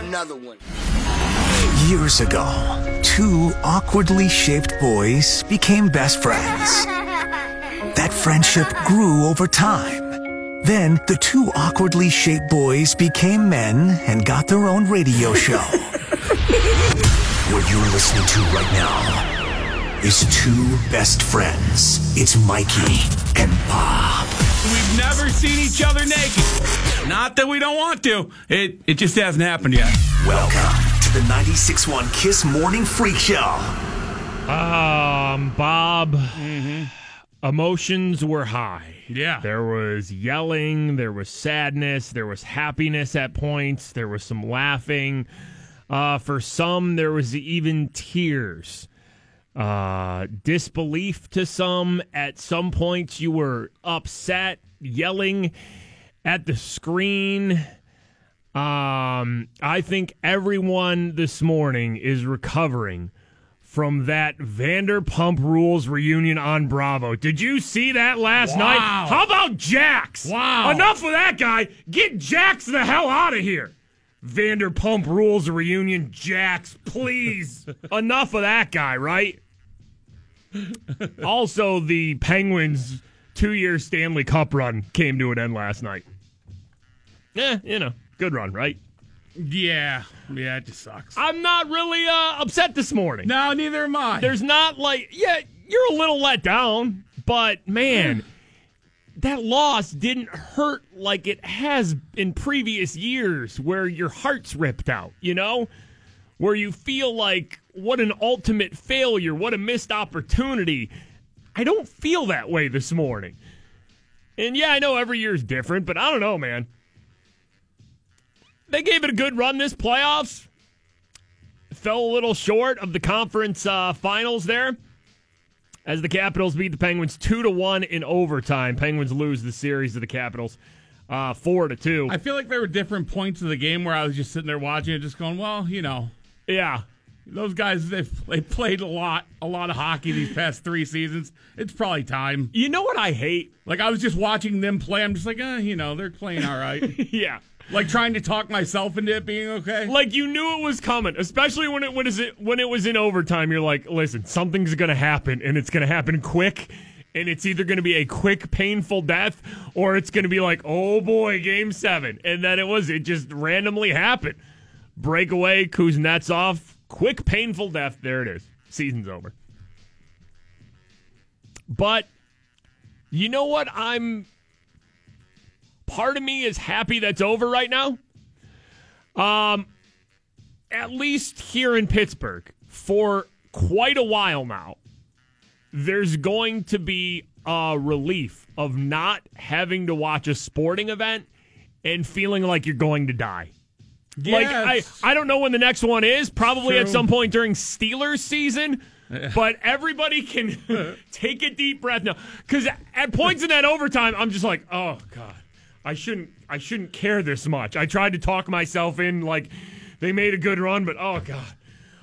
another one. Years ago, two awkwardly shaped boys became best friends. That friendship grew over time. Then the two awkwardly shaped boys became men and got their own radio show. what you're listening to right now is two best friends. It's Mikey and Bob. We've never seen each other naked. Not that we don't want to. It it just hasn't happened yet. Welcome to the 96.1 Kiss Morning Freak Show. Um, Bob, emotions were high. Yeah. There was yelling, there was sadness, there was happiness at points, there was some laughing. Uh, for some, there was even tears. Uh, disbelief to some. At some points, you were upset, yelling at the screen. Um, I think everyone this morning is recovering from that Vanderpump Rules reunion on Bravo. Did you see that last Wow. night? How about Jax? Wow. Enough of that guy. Get Jax the hell out of here. Vanderpump Rules reunion, Jax, please. Enough of that guy, right? also, the Penguins' two year Stanley Cup run came to an end last night. Yeah, you know, good run, right? Yeah. Yeah, it just sucks. I'm not really uh, upset this morning. No, neither am I. There's not like, yeah, you're a little let down, but man, that loss didn't hurt like it has in previous years where your heart's ripped out, you know? Where you feel like, what an ultimate failure, what a missed opportunity. I don't feel that way this morning. And yeah, I know every year is different, but I don't know, man. They gave it a good run this playoffs. Fell a little short of the conference uh, finals there as the Capitals beat the Penguins two to one in overtime. Penguins lose the series to the Capitals uh, four to two. I feel like there were different points of the game where I was just sitting there watching it, just going, well, you know, yeah, those guys they they played a lot, a lot of hockey these past three seasons. It's probably time. you know what I hate? Like I was just watching them play. I'm just like, eh, you know, they're playing all right. yeah. like trying to talk myself into it being okay. Like you knew it was coming, especially when it when is it when it was in overtime. You're like, listen, something's gonna happen, and it's gonna happen quick, and it's either gonna be a quick, painful death, or it's gonna be like, oh boy, game seven, and then it was. It just randomly happened. Breakaway, Kuznetsov, quick, painful death. There it is. Season's over. But you know what? I'm. Part of me is happy that's over right now. Um, at least here in Pittsburgh, for quite a while now, there's going to be a relief of not having to watch a sporting event and feeling like you're going to die. Like I, I don't know when the next one is. Probably at some point during Steelers season. But everybody can take a deep breath now, because at points in that overtime, I'm just like, oh god, I shouldn't, I shouldn't care this much. I tried to talk myself in, like they made a good run, but oh god,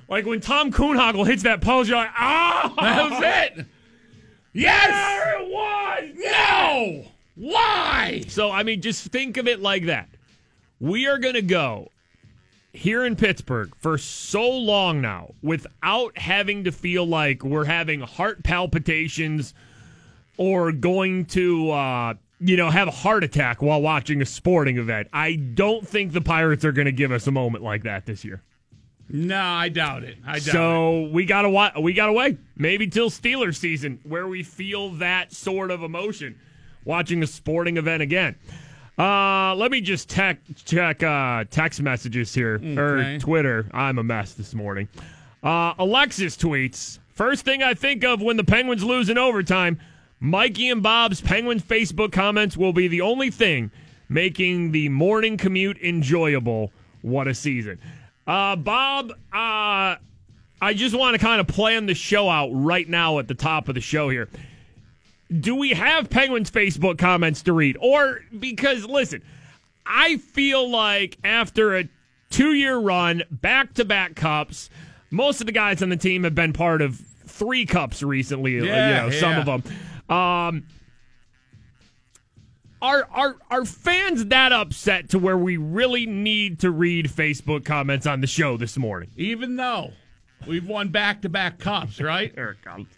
like when Tom Kuhnhackl hits that post, you're like, oh, that was it. yes, there it was. No, why? So, I mean, just think of it like that. We are going to go here in Pittsburgh for so long now without having to feel like we're having heart palpitations or going to, uh, you know, have a heart attack while watching a sporting event. I don't think the Pirates are going to give us a moment like that this year. No, I doubt it. I doubt it. So we gotta wa- we gotta wait maybe till Steelers season where we feel that sort of emotion watching a sporting event again. Uh, let me just tech, check uh, text messages here or Twitter. I'm a mess this morning. Uh, Alexis tweets: First thing I think of when the Penguins lose in overtime, Mikey and Bob's Penguins Facebook comments will be the only thing making the morning commute enjoyable. What a season. Uh, Bob, uh, I just want to kind of plan the show out right now at the top of the show here. Do we have Penguins Facebook comments to read? Or because, listen, I feel like after a two year run, back to back cups, most of the guys on the team have been part of three cups recently, Yeah, you know, some of them. Um, are are are fans that upset to where we really need to read Facebook comments on the show this morning? Even though we've won back to back cups, right? Here it comes.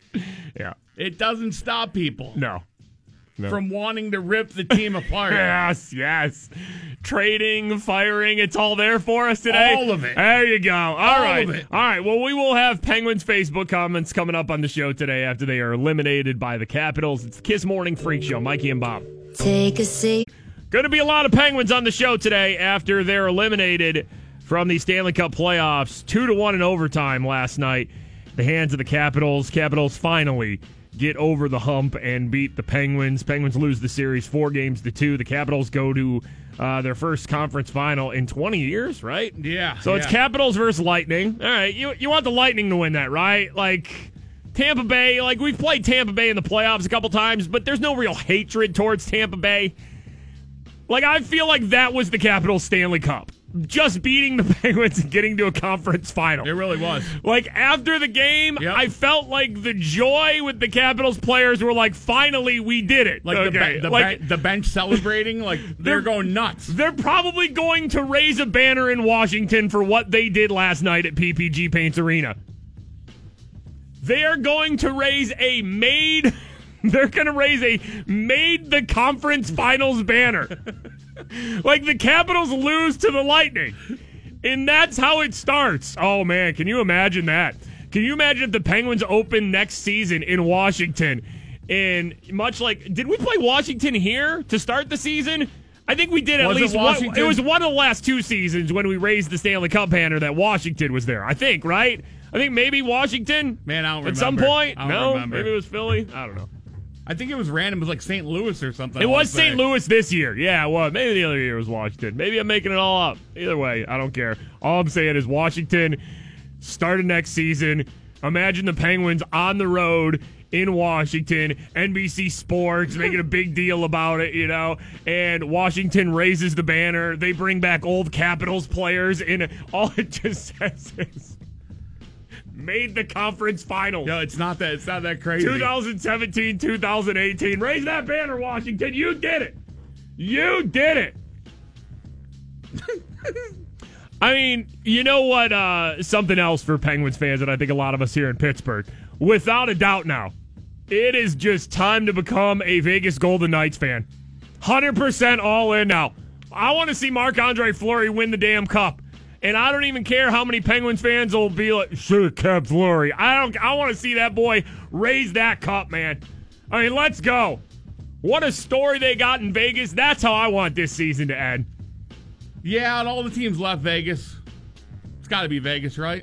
Yeah. It doesn't stop people No. No. from wanting to rip the team apart. Yes, yes. Trading, firing, it's all there for us today. All of it. There you go. All All right, of it. All right. Well, we will have Penguins Facebook comments coming up on the show today after they are eliminated by the Capitals. It's the Kiss Morning Freak Show. Mikey and Bob. Take a seat. Going to be a lot of Penguins on the show today after they're eliminated from the Stanley Cup playoffs. Two to one in overtime last night. The hands of the Capitals. Capitals finally get over the hump and beat the Penguins. Penguins lose the series four games to two. The Capitals go to uh, their first conference final in 20 years, right? Yeah, So it's. Capitals versus Lightning. All right, you you want the Lightning to win that, right? Like Tampa Bay, like we've played Tampa Bay in the playoffs a couple times, but there's no real hatred towards Tampa Bay. Like I feel like that was the Capitals Stanley Cup. Just beating the Penguins and getting to a conference final. It really was. Like after the game, Yep. I felt like the joy with the Capitals players were like, finally we did it. Like the, Okay. be- the, like the bench celebrating, like they're going nuts. they're probably going to raise a banner in Washington for what they did last night at PPG Paints Arena. They are going to raise a made. They're going to raise a made the conference finals banner. like the Capitals lose to the Lightning. And that's how it starts. Oh man, can you imagine that? Can you imagine if the Penguins open next season in Washington? And much like, did we play Washington here to start the season? I think we did at Was it least one. It was one of the last two seasons when we raised the Stanley Cup banner that Washington was there. I think, right? I think maybe Washington. Man, I don't At some point, I don't no, remember. maybe it was Philly. I don't know. I think it was random. It was like St. Louis or something. It I was St. Louis this year. Yeah, it was. Maybe the other year was Washington. Maybe I'm making it all up. Either way, I don't care. All I'm saying is Washington started next season. Imagine the Penguins on the road in Washington, NBC Sports making a big deal about it, you know, and Washington raises the banner. They bring back old Capitals players, and all it just says is made the conference finals. No, it's not that. It's not that crazy. 2017, 2018. Raise that banner, Washington. You did it. You did it. I mean, you know what? Uh, something else for Penguins fans, and I think a lot of us here in Pittsburgh, without a doubt now, it is just time to become a Vegas Golden Knights fan. 100% all in now. I want to see Marc Andre Fleury win the damn cup. And I don't even care how many Penguins fans will be like, should have kept Fleury. I don't I want to see that boy raise that cup, man. I mean, let's go. What a story they got in Vegas. That's how I want this season to end. Yeah, and all the teams left Vegas. It's got to be Vegas, right?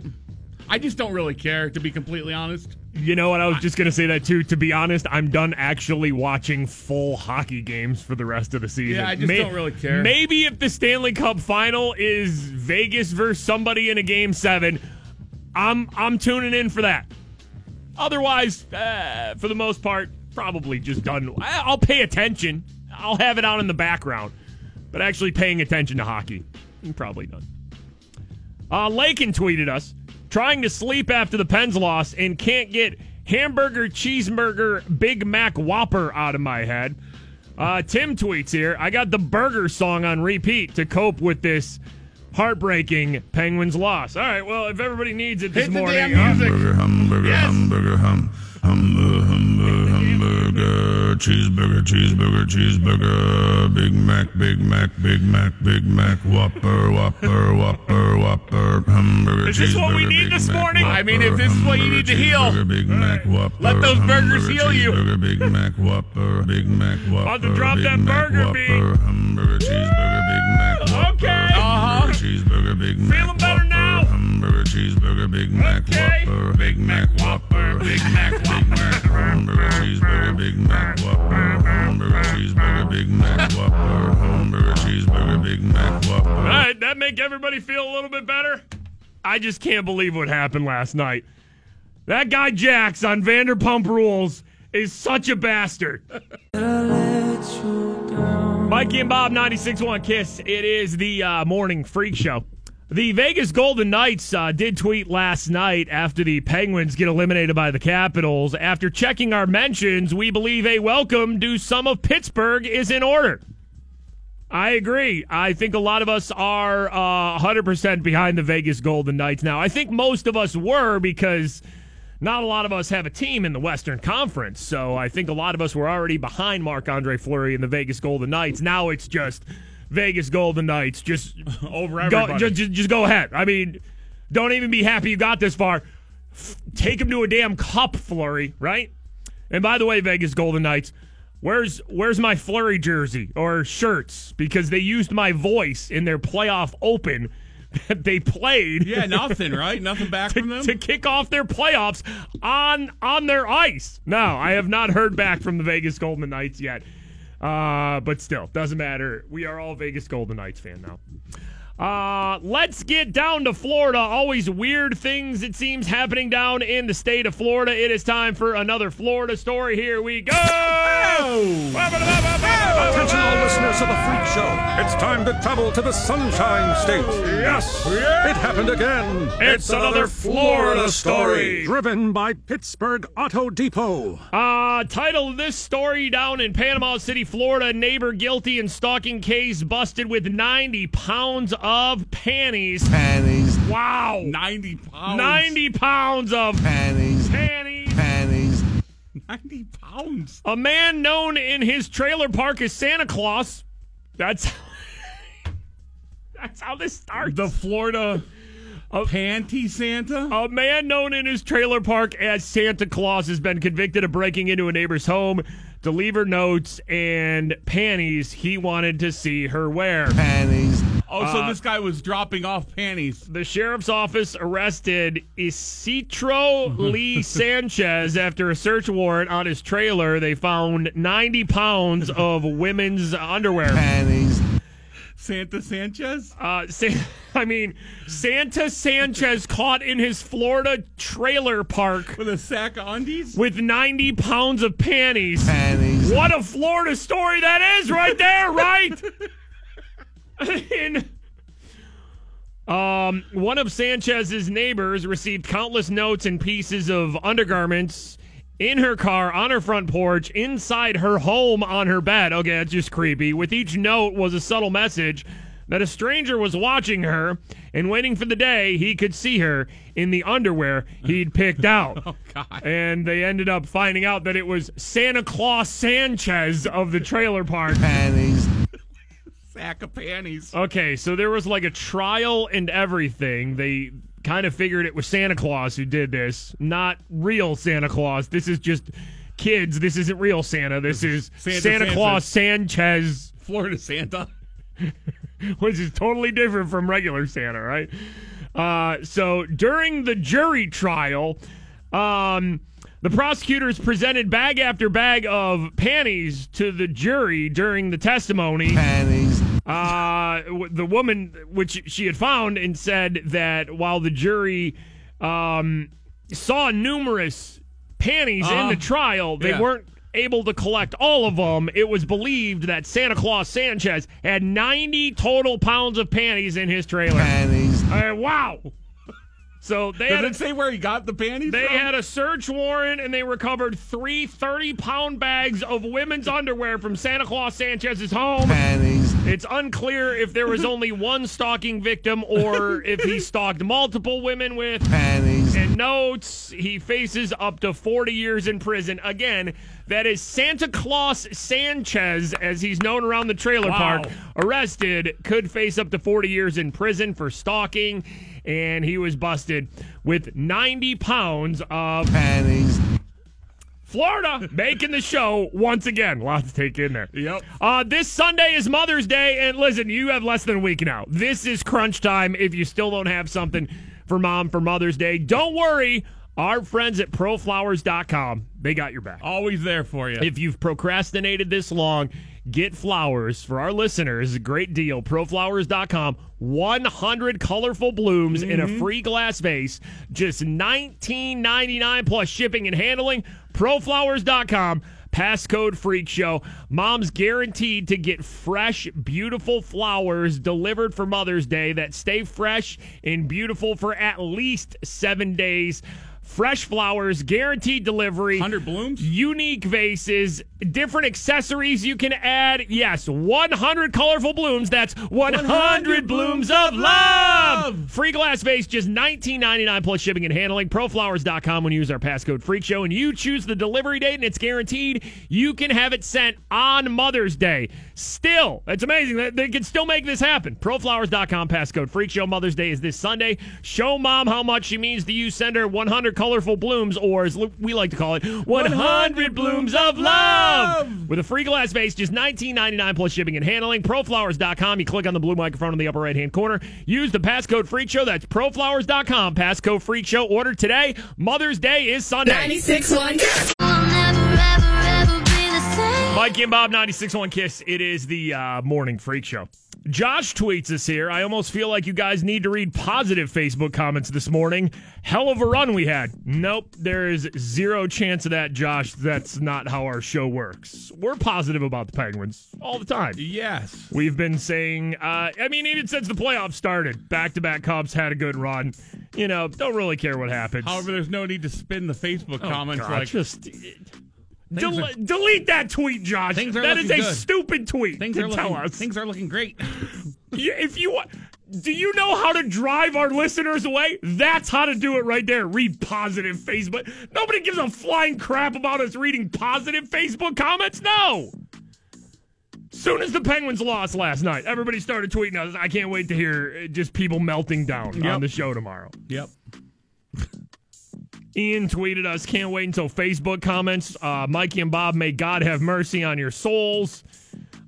I just don't really care, to be completely honest. You know what? I was just going to say that too. To be honest, I'm done actually watching full hockey games for the rest of the season. Yeah, I just don't really care. Maybe if the Stanley Cup final is Vegas versus somebody in a game seven, I'm I'm tuning in for that. Otherwise, uh, for the most part, probably just done. I'll pay attention. I'll have it on in the background, but actually paying attention to hockey, I'm probably done. Uh, Lakin tweeted us trying to sleep after the Pens loss and can't get hamburger, cheeseburger, Big Mac Whopper out of my head. Uh, Tim tweets here I got the burger song on repeat to cope with this heartbreaking Penguins loss. All right, well, if everybody needs it this Hit the morning, damn uh, music. Hamburger, hamburger, Yes. hamburger, hum, hamburger, hamburger, hamburger, cheeseburger, cheeseburger, cheeseburger, Big Mac, Big Mac, Big Mac, Big Mac, Whopper, Whopper, Whopper, Whopper, hamburger, Is this what we need Big this Mac, morning? I mean, if this is what you need to heal, Big Mac, Whopper, let those burgers heal you. Big Mac, Whopper, Big Mac, Whopper, About to drop that burger beat. Hamburger, cheeseburger, Big Mac, Whopper, Okay. Uh-huh. cheeseburger, Big Mac, Feeling better now. Hamburger, cheeseburger, Big Mac, Okay. Whopper, Big Mac, Whopper, Big Mac, Whopper, hamburger, cheeseburger, Big Mac, Whopper, hamburger, cheeseburger, Big Mac, Whopper, hamburger, cheeseburger, Big Mac, Whopper. All right, that make everybody feel a little bit better? I just can't believe what happened last night. That guy Jax on Vanderpump Rules is such a bastard. Mikey and Bob, 96.1 Kiss. It is the uh, morning freak show. The Vegas Golden Knights uh, did tweet last night after the Penguins get eliminated by the Capitals. After checking our mentions, we believe a welcome to some of Pittsburgh is in order. I agree. I think a lot of us are uh, 100% behind the Vegas Golden Knights now. I think most of us were because not a lot of us have a team in the Western Conference. So I think a lot of us were already behind Marc Andre Fleury and the Vegas Golden Knights. Now it's just Vegas Golden Knights. Just Over go, everybody. just, just, just go ahead. I mean, don't even be happy you got this far. F- Take him to a damn cup, Fleury, right? And by the way, Vegas Golden Knights, where's where's my Fleury jersey or shirts? Because they used my voice in their playoff open that they played yeah, nothing, right? Nothing back from them. to kick off their playoffs on on their ice. No, I have not heard back from the Vegas Golden Knights yet. Uh, but still, doesn't matter. We are all Vegas Golden Knights fan now. Uh, let's get down to Florida. Always weird things, it seems, happening down in the state of Florida. It is time for another Florida story. Here we go. Attention all listeners of the Freak Show. It's time to travel to the Sunshine State. Yes. It happened again. It's another Florida story. Driven by Pittsburgh Auto Depot. Uh, title of this story down in Panama City, Florida. Neighbor guilty in stalking case busted with 90 pounds of panties. panties, Wow. 90 pounds. 90 pounds of panties, panties. panties. 90 pounds. A man known in his trailer park as Santa Claus. That's That's how this starts. The Florida panty Santa. A man known in his trailer park as Santa Claus has been convicted of breaking into a neighbor's home to leave her notes and panties he wanted to see her wear. panties, Oh, so this guy was dropping off panties. The sheriff's office arrested Isidro Lee Sanchez after a search warrant on his trailer. They found 90 pounds of women's underwear. panties, Santa Sanchez? Uh, Sa- I mean, Santa Sanchez caught in his Florida trailer park With a sack of undies? with 90 pounds of panties. panties, What a Florida story that is right there, right? In- um, one of Sanchez's neighbors received countless notes and pieces of undergarments in her car, on her front porch, inside her home, on her bed. Okay, that's just creepy. With each note was a subtle message that a stranger was watching her and waiting for the day he could see her in the underwear he'd picked out. Oh, God. And they ended up finding out that it was Santa Claus Sanchez of the trailer park. panties, Sack of panties. Okay, so there was like a trial and everything. They kind of figured it was Santa Claus who did this, not real Santa Claus. This is just kids. This isn't real Santa. This is Santa Santa Sanchez. Claus Sanchez, Florida Santa. which is totally different from regular Santa, right? Uh, so during the jury trial, um, the prosecutors presented bag after bag of panties to the jury during the testimony. panties, uh, the woman, which she had found, and said that while the jury um, saw numerous panties in Uh, the trial, they yeah. weren't able to collect all of them. It was believed that Santa Claus Sanchez had 90 total pounds of panties in his trailer. panties, Uh, wow. So they had Does a, it say where he got the panties they from? had a search warrant and they recovered three 30 pound bags of women's underwear from Santa Claus Sanchez's home. panties, It's unclear if there was only one stalking victim or if he stalked multiple women with panties, and notes. He faces up to 40 years in prison. Again, that is Santa Claus Sanchez, as he's known around the trailer Wow. park, arrested, could face up to 40 years in prison for stalking, and he was busted with 90 pounds of panties, Florida making the show once again. Lots to take in there. Yep. Uh, this Sunday is Mother's Day, and listen, you have less than a week now. This is crunch time. If you still don't have something for mom for Mother's Day, don't worry. Our friends at proflowers.com, they got your back. Always there for you. If you've procrastinated this long, get flowers for our listeners. Great deal. Proflowers.com. 100 colorful blooms in a mm-hmm. free glass vase. Just $19.99 plus shipping and handling. Proflowers.com. Passcode Freak Show. Mom's guaranteed to get fresh, beautiful flowers delivered for Mother's Day that stay fresh and beautiful for at least seven days. Fresh flowers, guaranteed delivery. 100 blooms? Unique vases, different accessories you can add. Yes, 100 colorful blooms. That's 100, blooms of love. Free glass vase, just $19.99 plus shipping and handling. Proflowers.com when you use our passcode Freak Show and you choose the delivery date and it's guaranteed you can have it sent on Mother's Day. Still, it's amazing that they can still make this happen. Proflowers.com passcode Freak Show. Mother's Day is this Sunday. Show mom how much she means to you. Send her 100 colorful blooms, or as we like to call it, 100 blooms of love. With a free glass vase, just $19.99 plus shipping and handling. Proflowers.com. You click on the blue microphone in the upper right hand corner. Use the passcode Freak Show. That's proflowers.com. Passcode Freak Show. Order today. Mother's Day is Sunday. 96.1 Mikey and Bob, 96.1 Kiss. It is the uh, morning freak show. Josh tweets us here. I almost feel like you guys need to read positive Facebook comments this morning. Hell of a run we had. Nope, there is zero chance of that, Josh. That's not how our show works. We're positive about the Penguins all the time. Yes. We've been saying, uh, I mean, even since the playoffs started, back to back Cubs had a good run. You know, don't really care what happens. However, there's no need to spin the Facebook Oh, comments God, like just. Del- delete that tweet, Josh. That is a good. stupid tweet things to are tell looking us. things are looking great. If you want, do you know how to drive our listeners away? That's how to do it right there. Read positive Facebook. Nobody gives a flying crap about us reading positive Facebook comments. No. Soon as the Penguins lost last night, everybody started tweeting us. I can't wait to hear just people melting down on the show tomorrow. yep. Ian tweeted us, can't wait until Facebook comments. Uh, Mikey and Bob, may God have mercy on your souls.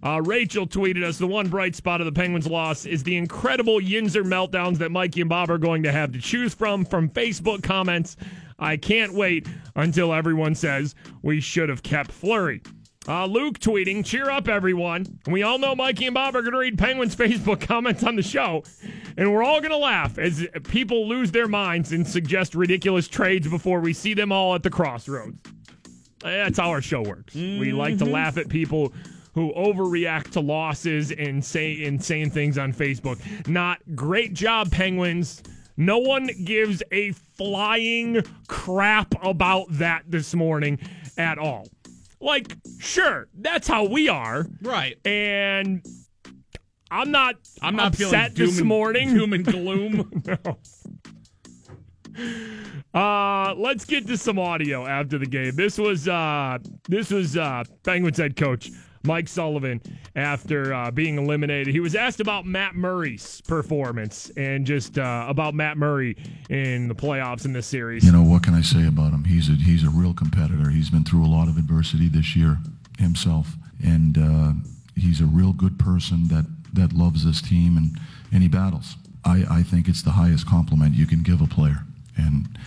Uh, Rachel tweeted us, the one bright spot of the Penguins' loss is the incredible Yinzer meltdowns that Mikey and Bob are going to have to choose from from Facebook comments. I can't wait until everyone says we should have kept Fleury. Uh, Luke tweeting, cheer up, everyone. We all know Mikey and Bob are going to read Penguins' Facebook comments on the show, and we're all going to laugh as people lose their minds and suggest ridiculous trades before we see them all at the crossroads. That's how our show works. We like to laugh at people who overreact to losses and say insane things on Facebook. Not great job, Penguins. No one gives a flying crap about that this morning at all. Like, sure, that's how we are. Right. And I'm not I'm not feeling upset doom this and, morning. doom and gloom. no. Uh, let's get to some audio after the game. This was uh, this was uh, Penguins head coach Mike Sullivan after uh, being eliminated. He was asked about Matt Murray's performance and just uh, about Matt Murray in the playoffs in this series. You know what can I say about him? He's a he's a real competitor. He's been through a lot of adversity this year himself, and uh, he's a real good person that that loves this team and and he battles. I, I think it's the highest compliment you can give a player, and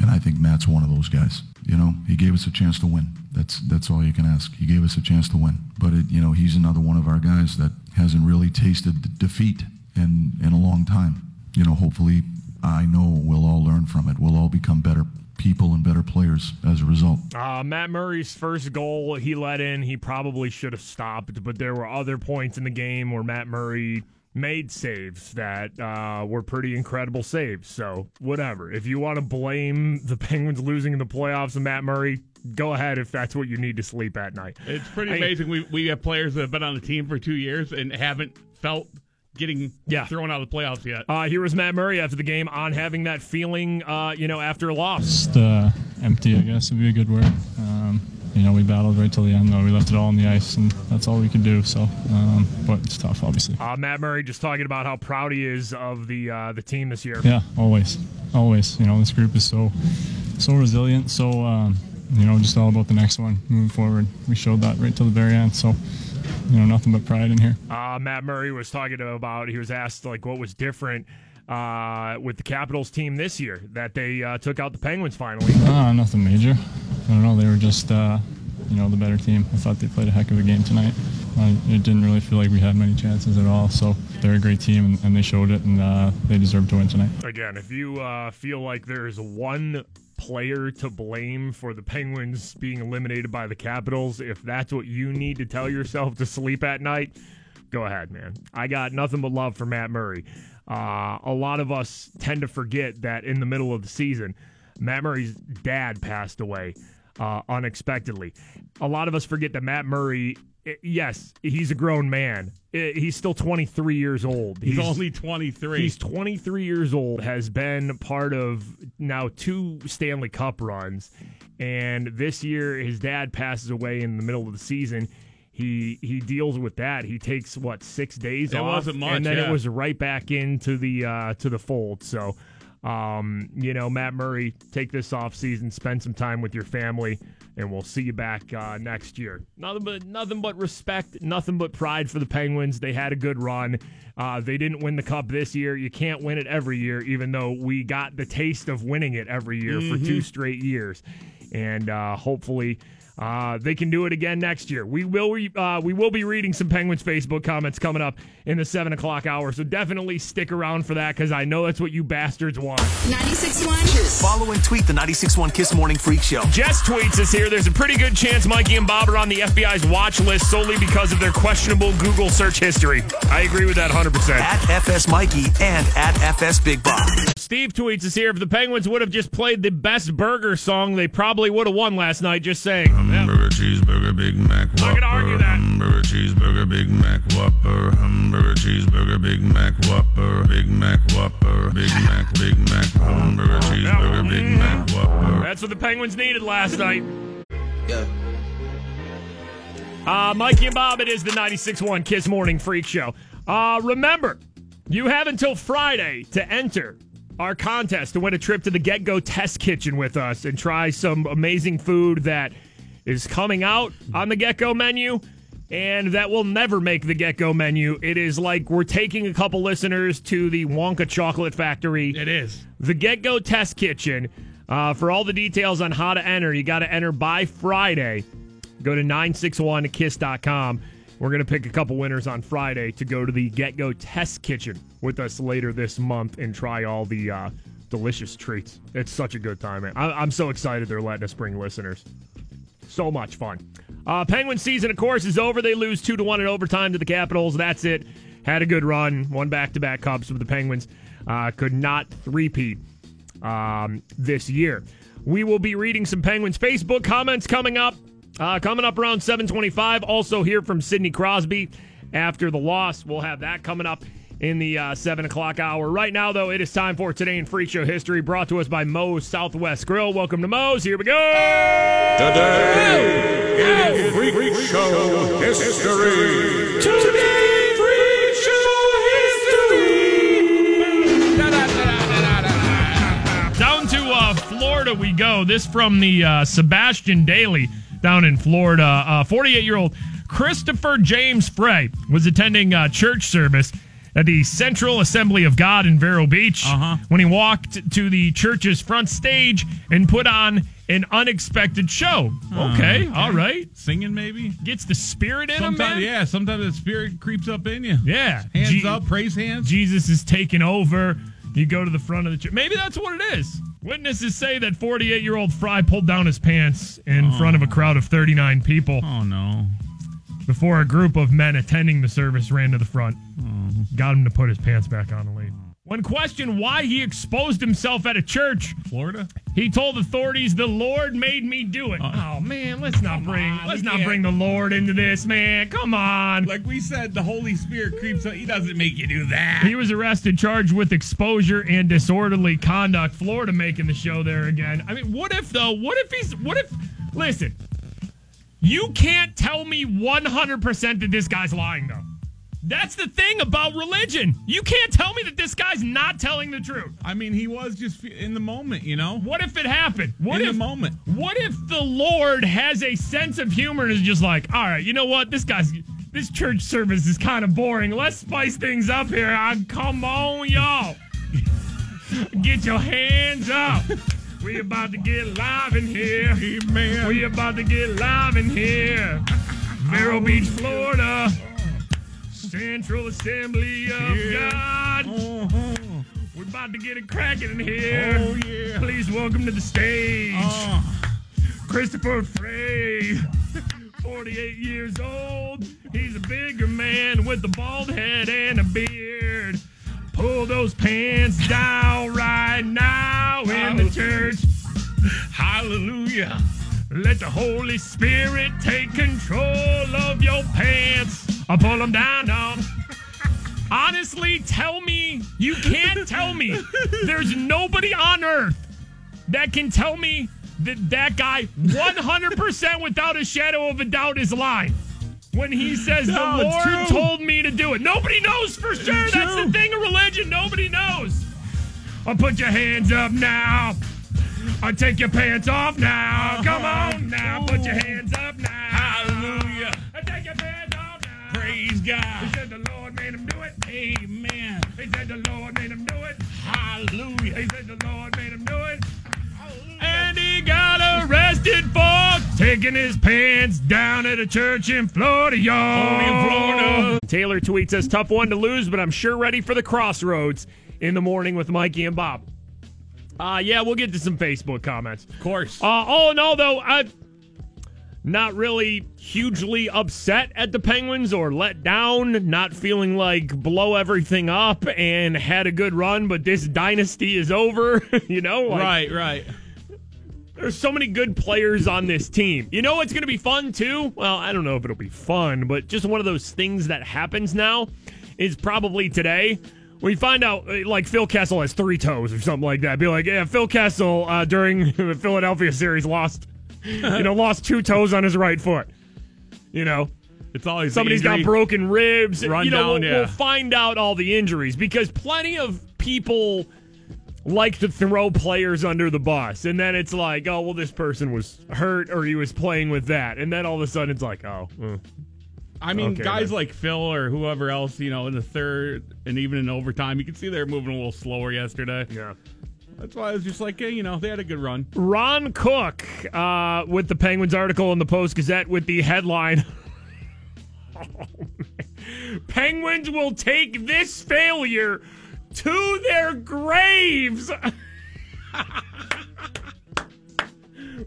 and I think Matt's one of those guys. You know, he gave us a chance to win. That's that's all you can ask. He gave us a chance to win, but it, you know he's another one of our guys that hasn't really tasted defeat in in a long time. You know, hopefully, I know we'll all learn from it. We'll all become better people and better players as a result. Uh, Matt Murray's first goal he let in, he probably should have stopped, but there were other points in the game where Matt Murray made saves that uh, were pretty incredible saves. So, whatever. If you want to blame the Penguins losing in the playoffs and Matt Murray, go ahead if that's what you need to sleep at night. It's pretty I- amazing. We we have players that have been on the team for two years and haven't felt getting Yeah. thrown out of the playoffs yet. Uh, here was Matt Murray after the game on having that feeling, uh, you know, after a loss. just uh, empty, I guess would be a good word. Um, you know, we battled right till the end, though. We left it all on the ice, and that's all we could do. So, um, but it's tough, obviously. Uh, Matt Murray just talking about how proud he is of the uh, the team this year. Yeah, always, always. You know, this group is so, so resilient. So, um, you know, just all about the next one, moving forward. We showed that right till the very end. So, you know, nothing but pride in here. Uh, Matt Murray was talking about. He was asked like what was different uh, with the Capitals team this year that they uh, took out the Penguins finally. Ah, nothing major. I don't know. They were just, uh, you know, the better team. I thought they played a heck of a game tonight. Uh, it didn't really feel like we had many chances at all. So they're a great team, and, and they showed it, and uh, they deserve to win tonight. Again, if you uh, feel like there's one player to blame for the Penguins being eliminated by the Capitals, if that's what you need to tell yourself to sleep at night, go ahead, man. I got nothing but love for Matt Murray. Uh, a lot of us tend to forget that in the middle of the season, Matt Murray's dad passed away uh, unexpectedly. A lot of us forget that Matt Murray, yes, he's a grown man. He's still 23 years old. He's, only 23. He's 23 years old, has been part of now two Stanley Cup runs, and this year his dad passes away in the middle of the season. He he deals with that. He takes what six days It off, wasn't much, and then yeah. it was right back into the uh, to the fold. So, um, you know, Matt Murray, take this off season, spend some time with your family, and we'll see you back uh, next year. Nothing but nothing but respect, nothing but pride for the Penguins. They had a good run. Uh, they didn't win the cup this year. You can't win it every year, even though we got the taste of winning it every year for two straight years, and uh, hopefully. Uh, they can do it again next year. We will re- uh, we will be reading some Penguins Facebook comments coming up in the seven o'clock hour. So definitely stick around for that because I know that's what you bastards want. 96.1 Follow and tweet the 96.1 Kiss Morning Freak Show. Jess tweets us here. There's a pretty good chance Mikey and Bob are on the FBI's watch list solely because of their questionable Google search history. I agree with that 100%. At FS Mikey and at FS Big Bob. Steve tweets us here. If the Penguins would have just played the best burger song, they probably would have won last night. Just saying. Yeah. Hamburger, cheeseburger, Big Mac, Whopper. Not gonna argue that. Hamburger, cheeseburger, Big Mac, Whopper. Hamburger, cheeseburger, Big Mac, Whopper. Big Mac, Whopper. Big Mac, Big Mac, Hamburger, cheeseburger, Big Mac, Whopper. That's what the Penguins needed last night. Yeah. Uh, Mikey and Bob, it is the 96.1 Kiss Morning Freak Show. Uh, remember, you have until Friday to enter our contest to win a trip to the GetGo Test Kitchen with us and try some amazing food that is coming out on the GetGo menu and that will never make the GetGo menu. It is like we're taking a couple listeners to the Wonka Chocolate Factory it is. the GetGo Test Kitchen. Uh, for all the details on how to enter, you got to enter by Friday. Go to 961kiss.com. We're going to pick a couple winners on Friday to go to the Get Go Test Kitchen with us later this month and try all the uh, delicious treats. It's such a good time, man. I- I'm so excited they're letting us bring listeners. So much fun. Uh, Penguin season, of course, is over. They lose two to one in overtime to the Capitals. That's it. Had a good run. Won back to back cups with the Penguins. Uh, could not three-peat um, this year. We will be reading some Penguins Facebook comments coming up. Uh, coming up around 725. Also hear from Sidney Crosby after the loss. We'll have that coming up in the uh, 7 o'clock hour. Right now, though, it is time for Today in Freak Show History, brought to us by Moe's Southwest Grill. Welcome to Moe's. Here we go. Today in Freak Show History. Today Freak Show History. Down to uh, Florida we go. This from the uh, Sebastian Daily down in Florida. 48 year old Christopher James Frey was attending uh, church service at the Central Assembly of God in Vero Beach Uh-huh. when he walked to the church's front stage and put on an unexpected show. okay, all right. Singing maybe? Gets the spirit in him, man. yeah, sometimes the spirit creeps up in you. Yeah. Hands Je- up, praise hands. Jesus is taking over. You go to the front of the church. Maybe that's what it is. Witnesses say that 48 year old Fry pulled down his pants in front of a crowd of 39 people oh, no. Before a group of men attending the service ran to the front. Mm-hmm. Got him to put his pants back on and leave. When questioned why he exposed himself at a church, Florida? he told authorities, "The Lord made me do it." Uh-uh. oh man, let's not bring on, let's we not can't. bring the Lord into this, man. Come on. Like we said, the Holy Spirit creeps up. He doesn't make you do that. He was arrested, charged with exposure and disorderly conduct. Florida making the show there again. I mean, what if though? What if he's? What if? Listen, you can't tell me 100% that this guy's lying though. That's the thing about religion. You can't tell me that this guy's not telling the truth. I mean, he was just in the moment, you know? What if it happened? What in if the moment. What if the Lord has a sense of humor and is just like, all right, you know what? This guy's this church service is kind of boring. Let's spice things up here. Ah, come on, y'all. Get your hands up. We about to get live in here. Amen. We about to get live in here. Vero Beach, Florida. Central Assembly of Yeah. God. Uh-huh. We about to get it cracking in here. Oh, yeah. Please welcome to the stage, Oh. Christopher Frey. 48 years old. He's a bigger man with a bald head and a beard. Pull those pants down right now in the church. Hallelujah. Let the Holy Spirit take control of your pants. I pull them down, down. Honestly, tell me, you can't tell me. There's nobody on earth that can tell me that that guy 100% without a shadow of a doubt is lying. When he says No, the Lord true. told me to do it. Nobody knows for sure. That's the thing of religion. Nobody knows. I'll put your hands up now. I'll take your pants off now. Come on now. Put your hands up now. Hallelujah. I take your pants off now. Praise God. He said the Lord made him do it. Amen. He said the Lord made him do it. Hallelujah. He said the Lord made him do it. And he got arrested for taking his pants down at a church in Florida, y'all. In Florida. Taylor tweets us, tough one to lose, but I'm sure ready for the crossroads in the morning with Mikey and Bob. Uh, yeah, we'll get to some Facebook comments. Of course. Uh, all in all, though, I'm not really hugely upset at the Penguins or let down, not feeling like blow everything up and had a good run, but this dynasty is over. you know? Like, right, right. There's so many good players on this team. You know what's going to be fun, too? Well, I don't know if it'll be fun, but just one of those things that happens now is probably today. We find out, uh, like, Phil Kessel has three toes or something like that. Be like, yeah, Phil Kessel uh, during the Philadelphia series lost, you know, lost two toes on his right foot. You know, It's always somebody's got broken ribs. Run you know, down, we'll, yeah. we'll find out all the injuries because plenty of people like to throw players under the bus, and then it's like, oh well, this person was hurt or he was playing with that, and then all of a sudden it's like, oh, uh, I mean, Okay, guys then. like Phil or whoever else, you know, in the third and even in overtime, you can see they're moving a little slower yesterday. yeah. That's why I was just like, hey, you know, they had a good run. Ron Cook uh, with the Penguins article in the Post Gazette with the headline. Oh. Penguins will take this failure to their graves.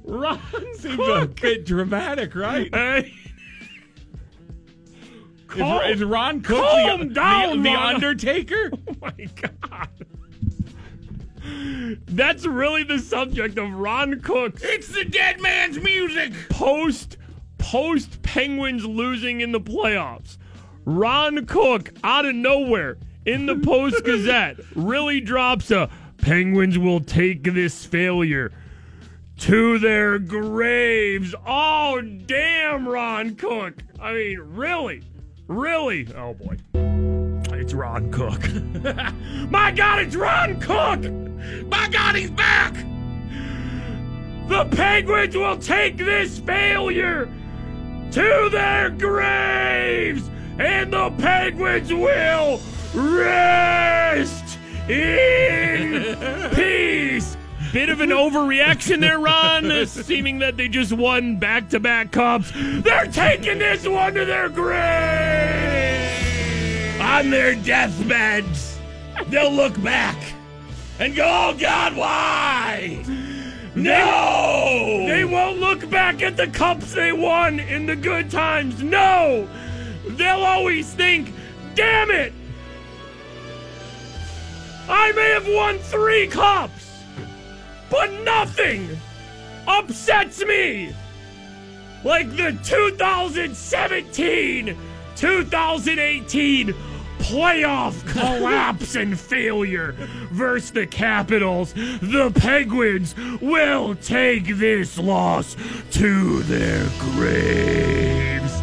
Ron Seems a bit dramatic, right? Hey, Is, is Ron Cook calm the, down, the, the Undertaker? oh my God. That's really the subject of Ron Cook's It's the dead man's music. post post Penguins losing in the playoffs. Ron Cook out of nowhere in the Post Gazette really drops a Penguins will take this failure to their graves. Oh damn Ron Cook. I mean, really? Really? Oh boy. It's Ron Cook. My God, it's Ron Cook! My God, he's back! The Penguins will take this failure to their graves, and the Penguins will rest in peace. Bit of an overreaction there, Ron, seeming that they just won back to back cups. They're taking this one to their grave! On their deathbeds, they'll look back and go, oh God, why? No! They won't look back at the cups they won in the good times. No! They'll always think, damn it! I may have won three cups, but nothing upsets me like the 2017 2018 playoff collapse and failure versus the Capitals. The Penguins will take this loss to their graves.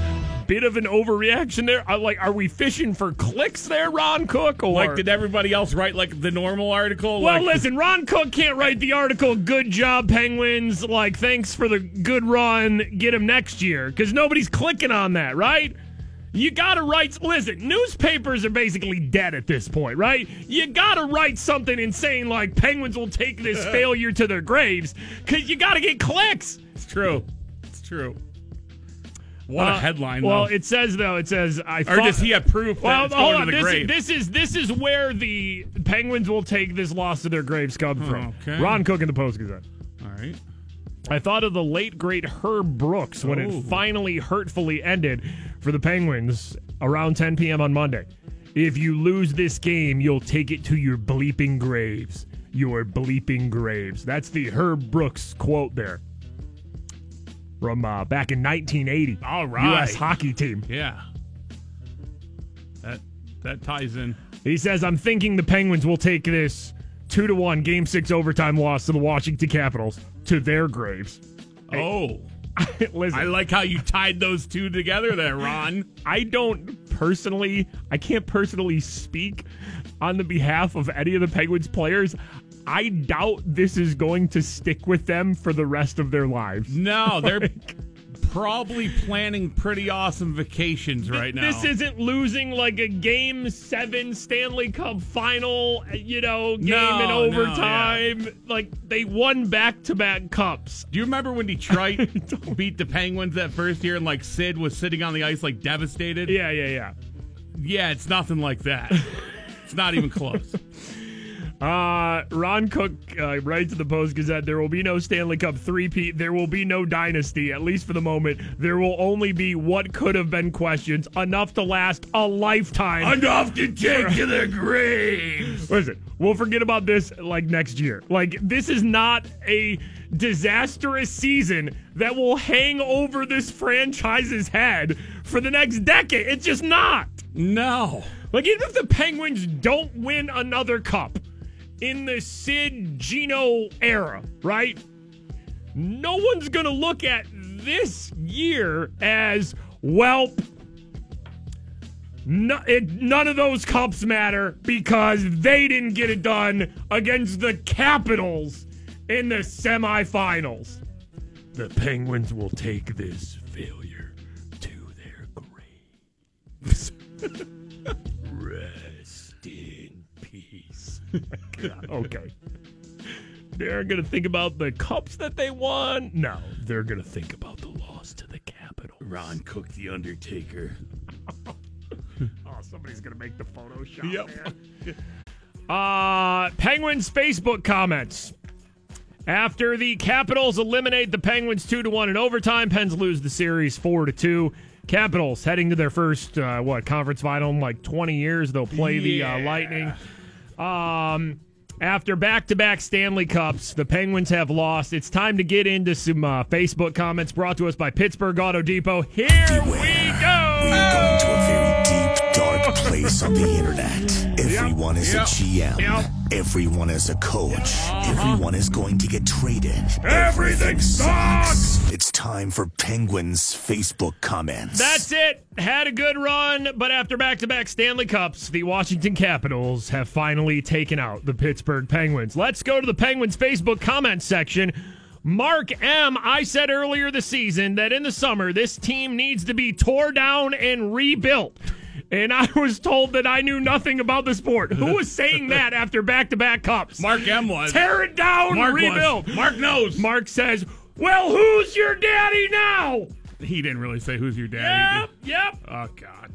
Bit of an overreaction there. I like, are we fishing for clicks there, Ron Cook? Or Like, did everybody else write like the normal article? well, like, listen, Ron Cook can't write the article, good job, Penguins. Like, thanks for the good run. Get him next year. Because nobody's clicking on that, right? You gotta write. Listen, newspapers are basically dead at this point, right? You gotta write something insane like Penguins will take this failure to their graves because you gotta get clicks. It's true. It's true. What a Uh, headline, Well, though. it says though. It says I. or thought- does he have proof that Well, hold on. This, grave? this is this is where the Penguins will take this loss to their graves come from. okay. Ron Cook in the Post Gazette. All right. I thought of the late great Herb Brooks when Oh. it finally hurtfully ended for the Penguins around 10 p.m. on Monday. If you lose this game, you'll take it to your bleeping graves. Your bleeping graves. That's the Herb Brooks quote there from uh, back in 1980. All right. U.S. hockey team. Yeah. That that ties in. He says, I'm thinking the Penguins will take this two to one game six overtime loss to the Washington Capitals to their graves. Oh, Listen, I like how you tied those two together there, Ron. I don't personally, I can't personally speak on the behalf of any of the Penguins players. I doubt this is going to stick with them for the rest of their lives. No, they're probably planning pretty awesome vacations right now. This isn't losing like a game seven Stanley Cup final, you know, game No, in no, overtime. Like they won back to back cups. Do you remember when Detroit beat the Penguins that first year and like Sid was sitting on the ice like devastated? Yeah, yeah, yeah. Yeah, it's nothing like that. it's not even close. Uh, Ron Cook uh, writes in the Post Gazette there will be no Stanley Cup three-peat. There will be no dynasty, at least for the moment. There will only be what could have been questions, enough to last a lifetime. Enough to take to the grave. Listen, we'll forget about this like next year. Like, this is not a disastrous season that will hang over this franchise's head for the next decade. It's just not. No. Like, even if the Penguins don't win another cup in the Sid Gino era, right? No one's going to look at this year as, well, no, it, none of those cups matter because they didn't get it done against the Capitals in the semifinals. The Penguins will take this failure to their graves. Rest in peace. okay. They're going to think about the cups that they won. No, they're going to think about the loss to the Capitals. Ron Cook, the Undertaker. Oh, somebody's gonna make the Photoshop. Yep. uh, Penguins Facebook comments. After the Capitals eliminate the Penguins two to one in overtime, Pens lose the series four to two. Capitals heading to their first uh, what conference final in like twenty years. They'll play the uh, Lightning. Um, after back-to-back Stanley Cups, the Penguins have lost. It's time to get into some uh, Facebook comments brought to us by Pittsburgh Auto Depot. Here we go. We're going to a very deep, dark place on the internet. Everyone is Yep. a GM. Yep. Everyone is a coach. Everyone is going to get traded. Everything sucks. It's time for Penguins Facebook comments. That's it. Had a good run, but after back to back Stanley Cups, the Washington Capitals have finally taken out the Pittsburgh Penguins. Let's go to the Penguins Facebook comments section. Mark M., I said earlier this season that in the summer, this team needs to be tore down and rebuilt. And I was told that I knew nothing about the sport. Who was saying that after back to back cups? Mark M was. Tear it down, Mark was. rebuild. Mark knows. Mark says, Well, who's your daddy now? He didn't really say who's your daddy. Yep, yep. Oh God.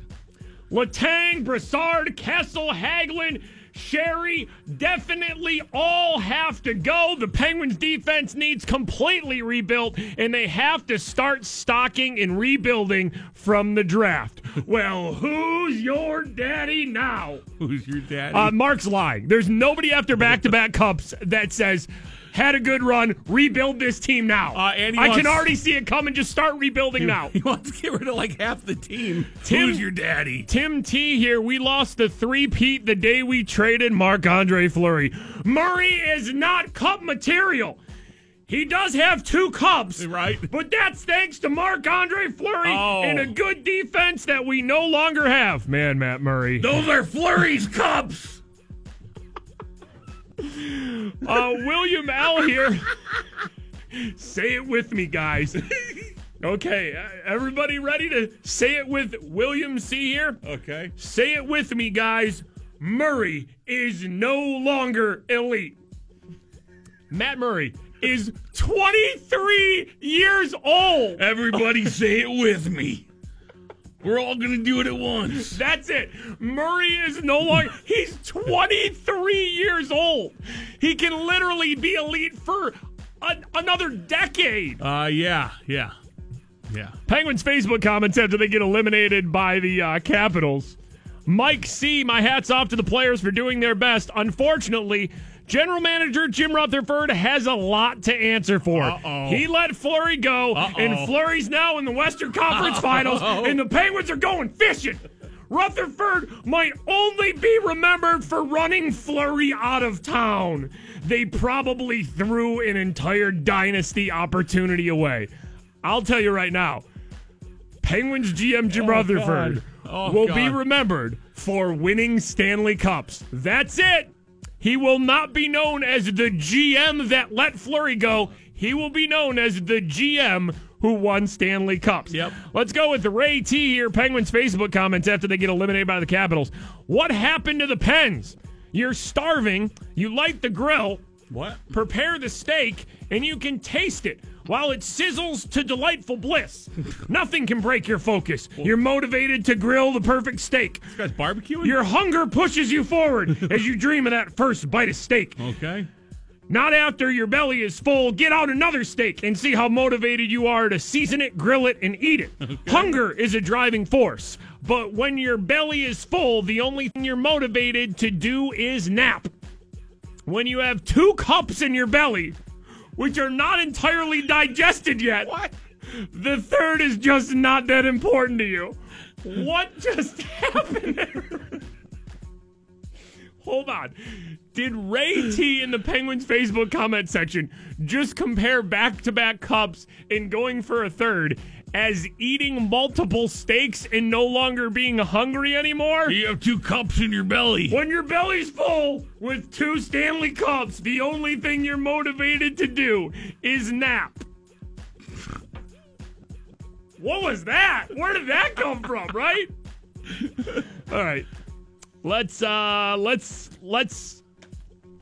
Letang, Brassard, Kessel, Hagelin, Sheary definitely all have to go. The Penguins defense needs completely rebuilt, and they have to start stocking and rebuilding from the draft. well, who's your daddy now? Who's your daddy? Uh, Mark's lying. There's nobody after back to back cups that says, had a good run, rebuild this team now. Uh, he I can already see it coming. Just start rebuilding now. He wants to get rid of like half the team. Tim- Who's your daddy? Tim T here. We lost the three-peat the day we traded Marc Andre Fleury. Murray is not cup material. He does have two cups, Right. But that's thanks to Marc Andre Fleury Oh. and a good defense that we no longer have. Man, Matt Murray. Those are Fleury's cups. Uh, William L here. say it with me, guys. Okay, everybody ready to say it with William C here? Okay. Say it with me, guys. Murray is no longer elite. Matt Murray is 23 years old. Everybody say it with me. We're all gonna do it at once. That's it. Murray is no longer. He's 23 years old. He can literally be elite for a, another decade. Uh, yeah, yeah, yeah. Penguins Facebook comments after they get eliminated by the uh, Capitals. Mike C, my hat's off to the players for doing their best. Unfortunately, General Manager Jim Rutherford has a lot to answer for. Uh-oh. He let Fleury go, Uh-oh. and Fleury's now in the Western Conference Finals, and the Penguins are going fishing. Rutherford might only be remembered for running Fleury out of town. They probably threw an entire dynasty opportunity away. I'll tell you right now, Penguins GM Jim Oh, Rutherford Oh, will be remembered for winning Stanley Cups. That's it. He will not be known as the GM that let Fleury go. He will be known as the GM who won Stanley Cups. Yep. Let's go with the Ray T here, Penguins Facebook comments after they get eliminated by the Capitals. What happened to the Pens? You're starving, you light the grill, What? prepare the steak, and you can taste it while it sizzles to delightful bliss. Nothing can break your focus. You're motivated to grill the perfect steak. This guy's barbecuing. Your hunger pushes you forward as you dream of that first bite of steak. okay. Not after your belly is full, get out another steak and see how motivated you are to season it, grill it, and eat it. Hunger is a driving force, but when your belly is full, the only thing you're motivated to do is nap. When you have two cups in your belly, which are not entirely digested yet, what? The third is just not that important to you. What just happened there? Hold on. Did Ray T in the Penguins Facebook comment section just compare back to back cups and going for a third as eating multiple steaks and no longer being hungry anymore? You have two cups in your belly. When your belly's full with two Stanley Cups, the only thing you're motivated to do is nap. What was that? Where did that come from, right? All right. Let's uh let's let's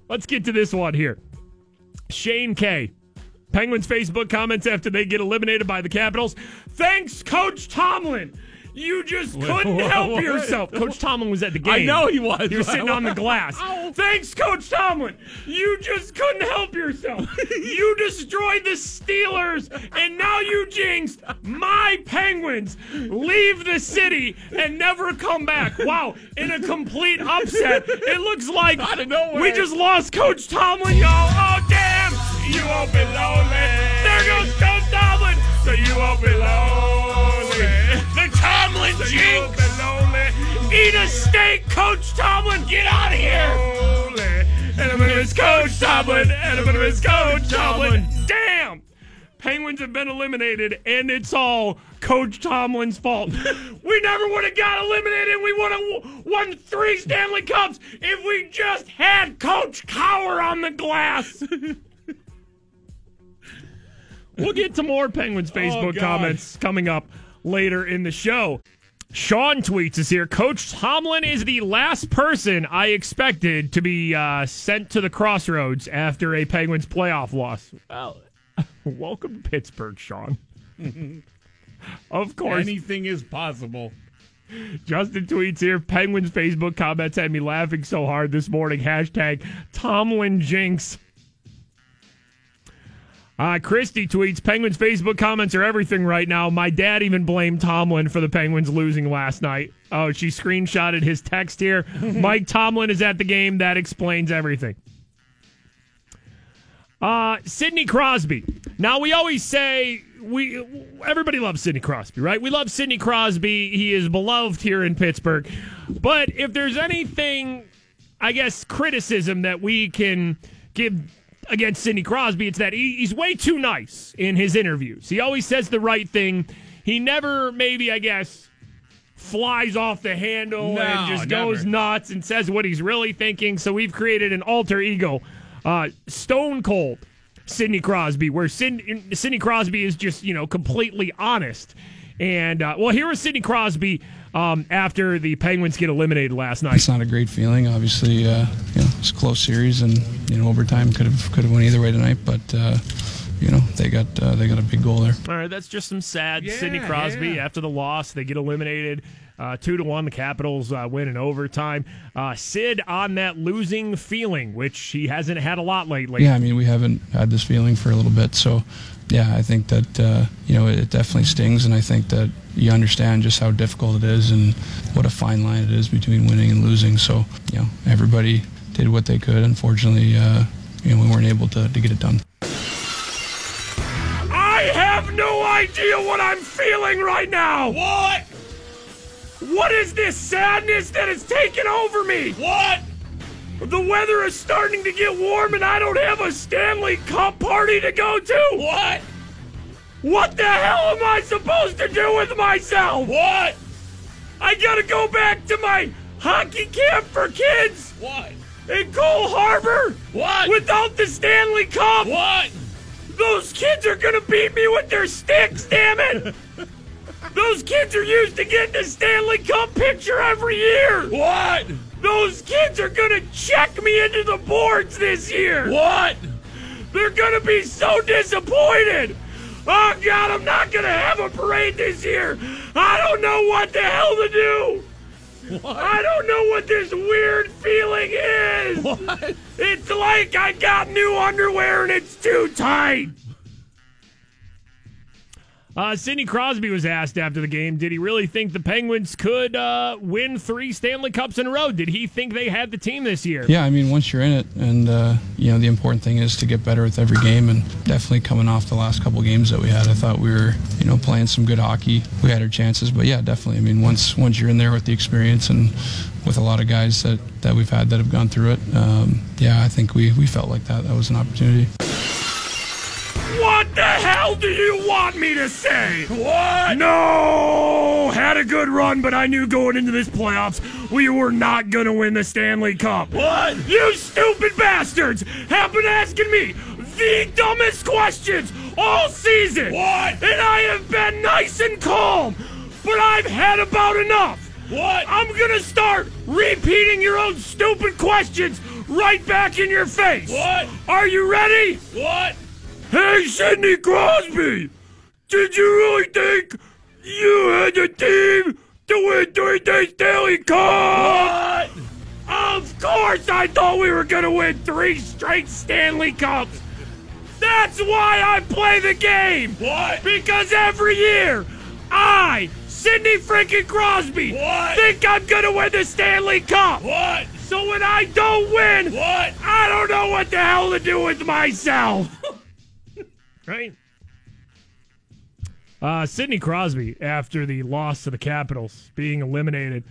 let's get to this one here. Shane K. Penguins Facebook comments after they get eliminated by the Capitals. Thanks, Coach Tomlin. You just couldn't help yourself. Coach Tomlin was at the game. I know he was. You're sitting on the glass. Thanks, Coach Tomlin. You just couldn't help yourself. you destroyed the Steelers, and now you jinxed my Penguins. Leave the city and never come back. Wow, in a complete upset. It looks like Out of nowhere. we just lost Coach Tomlin, y'all. Oh, damn. You won't be lonely. There goes Coach Tomlin. So you won't be lonely. The Tomlin jinx. Eat a steak, Coach Tomlin. Get out of here. And I'm gonna miss Coach Tomlin. And I'm gonna miss Coach Tomlin. Damn. Penguins have been eliminated, and it's all Coach Tomlin's fault. we never would have got eliminated. We would have won three Stanley Cups if we just had Coach Cowher on the glass. we'll get to more Penguins Facebook God. comments coming up later in the show. Sean tweets us here. Coach Tomlin is the last person I expected to be uh, sent to the crossroads after a Penguins playoff loss. Well, welcome to Pittsburgh, Sean. of course, Anything is possible. Justin tweets here. Penguins Facebook comments had me laughing so hard this morning. Hashtag Tomlin Jinx. Uh, Christy tweets, Penguins Facebook comments are everything right now. My dad even blamed Tomlin for the Penguins losing last night. Oh, she screenshotted his text here. Mike Tomlin is at the game. That explains everything. Uh, Sidney Crosby. Now we always say we everybody loves Sidney Crosby, right? We love Sidney Crosby. He is beloved here in Pittsburgh. But if there's anything, I guess, criticism that we can give against Sidney Crosby, it's that he, he's way too nice in his interviews. He always says the right thing. He never, maybe, I guess, flies off the handle No, and just goes nuts and says what he's really thinking. So we've created an alter ego, uh, Stone Cold Sidney Crosby, where Sid, Sidney Crosby is just you know completely honest. And uh, well, here was Sidney Crosby um, after the Penguins get eliminated last night. It's not a great feeling. Obviously, uh, you know, was a close series, and you know overtime could have could have went either way tonight, but. Uh, you know they got uh, they got a big goal there. All right, that's just some sad Yeah, Sidney Crosby yeah. after the loss. They get eliminated. Uh, two to one, the Capitals uh, win in overtime. Uh, Sid on that losing feeling, which he hasn't had a lot lately. Yeah, I mean we haven't had this feeling for a little bit, so yeah, I think that uh, you know it definitely stings, and I think that you understand just how difficult it is and what a fine line it is between winning and losing. So you know everybody did what they could. Unfortunately, uh, you know we weren't able to, to get it done. I have no idea what I'm feeling right now. What? What is this sadness that has taken over me? What? The weather is starting to get warm and I don't have a Stanley Cup party to go to. What? What the hell am I supposed to do with myself? What? I gotta go back to my hockey camp for kids. What? In Cole Harbour. What? Without the Stanley Cup. What? Those kids are gonna beat me with their sticks, damn it! Those kids are used to getting the Stanley Cup picture every year! What? Those kids are gonna check me into the boards this year! What? They're gonna be so disappointed! Oh god, I'm not gonna have a parade this year! I don't know what the hell to do! I don't know what this weird feeling is! What? It's like I got new underwear and it's too tight! Uh, Sidney Crosby was asked after the game, did he really think the Penguins could uh, win three Stanley Cups in a row? Did he think they had the team this year? Yeah, I mean once you're in it, and uh, you know the important thing is to get better with every game, and definitely coming off the last couple games that we had, I thought we were you know playing some good hockey. We had our chances, but yeah, definitely. I mean once once you're in there with the experience and with a lot of guys that, that we've had that have gone through it, um, yeah, I think we, we felt like that. That was an opportunity. What the hell do you want me to say? What? No! Had a good run, but I knew going into this playoffs we were not gonna win the Stanley Cup. What? You stupid bastards have been asking me the dumbest questions all season. What? And I have been nice and calm, but I've had about enough. What? I'm gonna start repeating your own stupid questions right back in your face. What? Are you ready? What? Hey, Sidney Crosby! Did you really think you had the team to win three day Stanley Cup? What? Of course I thought we were gonna win three straight Stanley Cups! That's why I play the game! What? Because every year, I, Sidney freaking Crosby, what? think I'm gonna win the Stanley Cup! What? So when I don't win, what? I don't know what the hell to do with myself! Right? Uh, Sidney Crosby, after the loss to the Capitals, being eliminated,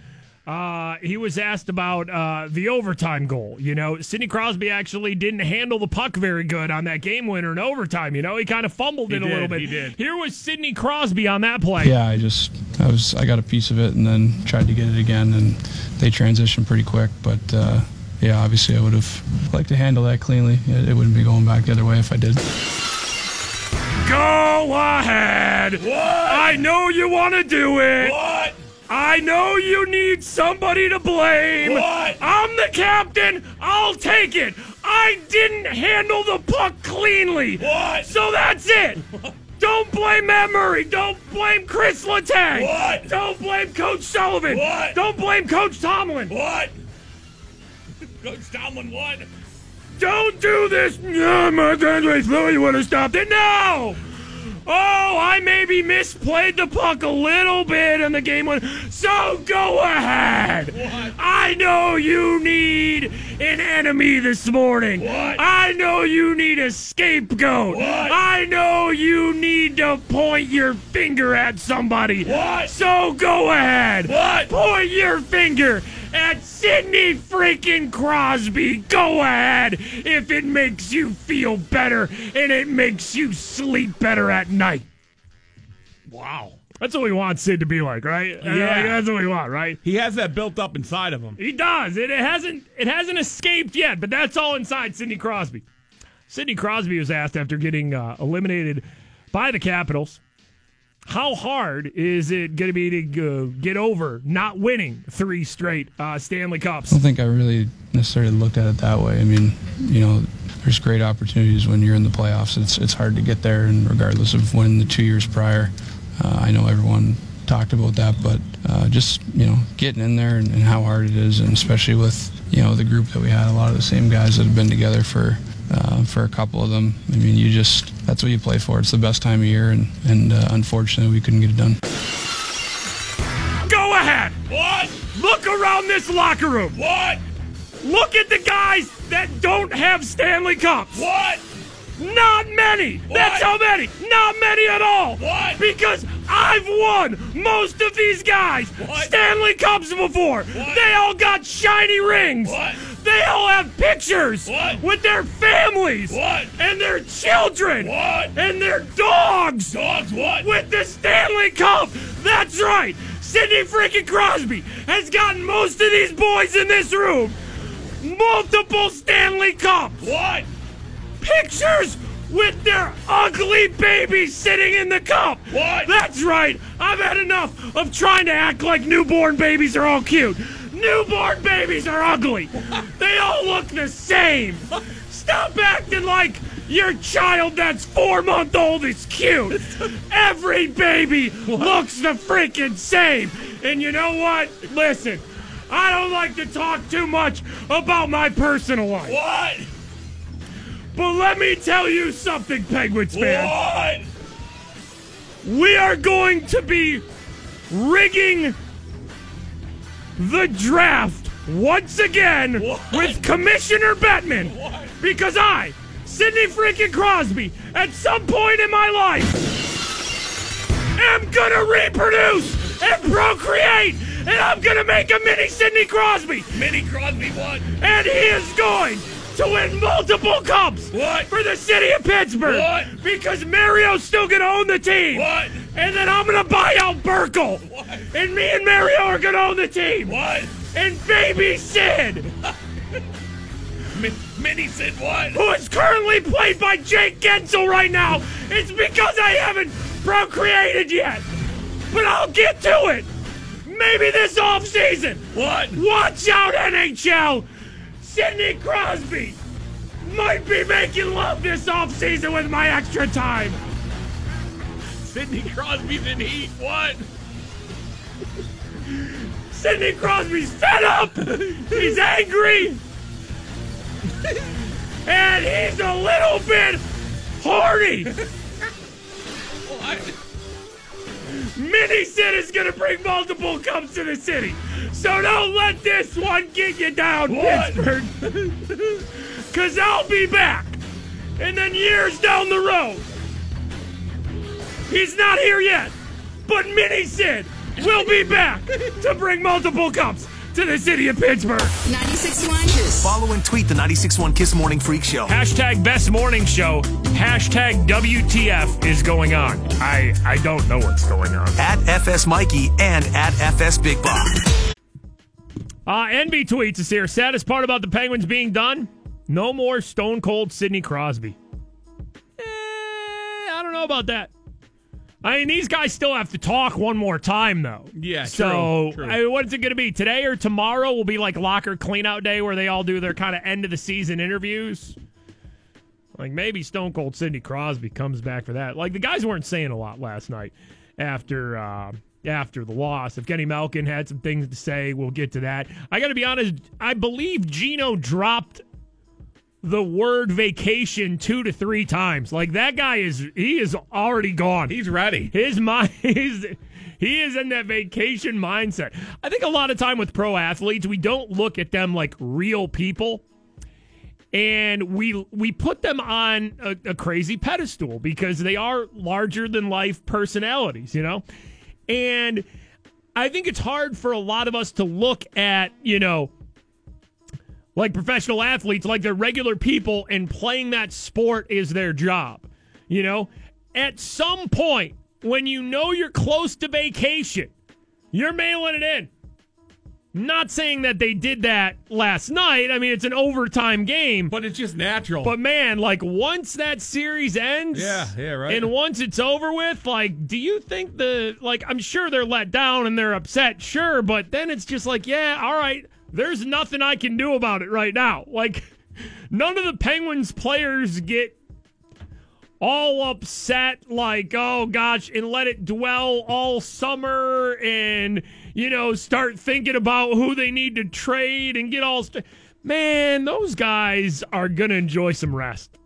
uh, he was asked about uh, the overtime goal. You know, Sidney Crosby actually didn't handle the puck very good on that game winner in overtime. You know, he kind of fumbled He it a little bit. he did. Here was Sidney Crosby on that play. Yeah, I just I was I got a piece of it and then tried to get it again, and they transitioned pretty quick. But uh, yeah, obviously I would have liked to handle that cleanly. It, it wouldn't be going back the other way if I did. Go ahead. What? I know you want to do it. What? I know you need somebody to blame. What? I'm the captain. I'll take it. I didn't handle the puck cleanly. What? So that's it. Don't blame Matt Murray. Don't blame Kris Letang. What? Don't blame Coach Sullivan. What? Don't blame Coach Tomlin. What? Coach Tomlin, what? Don't do this! No, Marc Andre Fleury would have stopped it. No! Oh, I maybe misplayed the puck a little bit in the game one. So go ahead. I know you need an enemy this morning. What? I know you need a scapegoat. What? I know you need to point your finger at somebody. What? So go ahead. What? Point your finger at Sidney freaking Crosby. Go ahead if it makes you feel better and it makes you sleep better at night. Wow. That's what we want Sid to be like, right? Yeah. Like, that's what we want, right? He has that built up inside of him. He does. It, it hasn't it hasn't escaped yet, but that's all inside Sidney Crosby. Sidney Crosby was asked after getting uh, eliminated by the Capitals. How hard is it going to be to get over not winning three straight uh, Stanley Cups? I don't think I really necessarily looked at it that way. I mean, you know, there's great opportunities when you're in the playoffs. It's it's hard to get there, and regardless of winning the two years prior, uh, I know everyone talked about that, but uh, just you know, getting in there and, and how hard it is, and especially with you know the group that we had, a lot of the same guys that have been together for. Uh, for a couple of them, I mean, you just—that's what you play for. It's the best time of year, and and uh, unfortunately, we couldn't get it done. Go ahead. What? Look around this locker room. What? Look at the guys that don't have Stanley Cups. What? Not many. That's how many. Not many at all. What? Because I've won most of these guys Stanley Cups before. They all got shiny rings. What? They all have pictures with their families and their children and their dogs. Dogs what? With the Stanley Cup. That's right. Sidney freaking Crosby has gotten most of these boys in this room multiple Stanley Cups. What? Pictures with their ugly babies sitting in the cup. What? That's right. I've had enough of trying to act like newborn babies are all cute. Newborn babies are ugly. They all look the same. Stop acting like your child that's four month old is cute. Every baby looks the freaking same. And you know what? Listen, I don't like to talk too much about my personal life. What? But let me tell you something, Penguins fans. What? We are going to be rigging the draft once again with Commissioner Bettman. Because I, Sidney freaking Crosby, at some point in my life, am gonna reproduce and procreate, and I'm gonna make a mini Sidney Crosby. Mini Crosby what? And he is going to win multiple cups. What? For the city of Pittsburgh. What? Because Mario's still gonna own the team. What? And then I'm gonna buy out Burkle. What? And me and Mario are gonna own the team. What? And baby Sid. Mini Sid what? Who is currently played by Jake Guentzel right now. It's because I haven't procreated yet. But I'll get to it. Maybe this offseason. What? Watch out, NHL. Sidney Crosby might be making love this offseason with my extra time. Sidney Crosby's in heat. What? Sidney Crosby's fed up. He's angry. and he's a little bit horny. what? Mini Sid is gonna bring multiple cups to the city. So don't let this one get you down, Pittsburgh. Cause I'll be back. And then years down the road. He's not here yet. But Mini Sid will be back to bring multiple cups to the city of Pittsburgh. 96.1 Kiss. Follow and tweet the 96.1 Kiss Morning Freak Show. Hashtag best morning show. Hashtag WTF is going on. I I don't know what's going on. At FS Mikey and at FS Big Bob. Uh, NB tweets us here. Saddest part about the Penguins being done? No more Stone Cold Sidney Crosby. Eh, I don't know about that. I mean, these guys still have to talk one more time, though. Yeah, So, true, true. I mean, what's it going to be? Today or tomorrow will be like locker cleanout day where they all do their kind of end of the season interviews. Like maybe Stone Cold Sidney Crosby comes back for that. Like the guys weren't saying a lot last night after uh, after the loss. Evgeny Malkin had some things to say, we'll get to that. I got to be honest. I believe Gino dropped the word vacation two to three times. Like that guy is he is already gone. He's ready. His mind is he is in that vacation mindset. I think a lot of time with pro athletes, we don't look at them like real people. And we we put them on a, a crazy pedestal because they are larger than life personalities, you know? And I think it's hard for a lot of us to look at, you know, like professional athletes, like they're regular people, and playing that sport is their job. You know, at some point, when you know you're close to vacation, you're mailing it in. Not saying that they did that last night. I mean, it's an overtime game. But it's just natural. But man, like once that series ends, Yeah, yeah, right. And once it's over with, like, do you think the like? I'm sure they're let down and they're upset, sure, but then it's just like, yeah, all right. There's nothing I can do about it right now. Like, none of the Penguins players get all upset, like, oh gosh, and let it dwell all summer and, you know, start thinking about who they need to trade and get all. St- Man, those guys are going to enjoy some rest.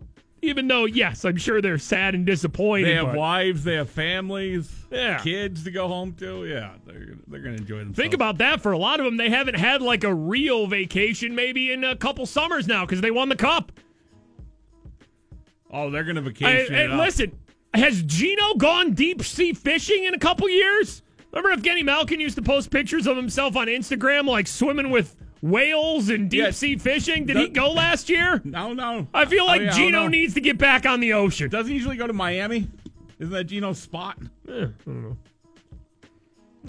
Even though, yes, I'm sure they're sad and disappointed. they have but wives, they have families, Yeah. kids to go home to. Yeah, they're they're gonna enjoy themselves. Think about that. For a lot of them, they haven't had like a real vacation maybe in a couple summers now because they won the cup. Oh, they're gonna I, vacation. it and listen, has Gino gone deep sea fishing in a couple years? Remember if Evgeny Malkin used to post pictures of himself on Instagram like swimming with whales and deep Yeah. sea fishing? Did he go last year? No, no. I feel Oh, like yeah, I don't Gino needs to get back on the ocean. Doesn't he usually go to Miami. Isn't that Gino's spot? I don't know.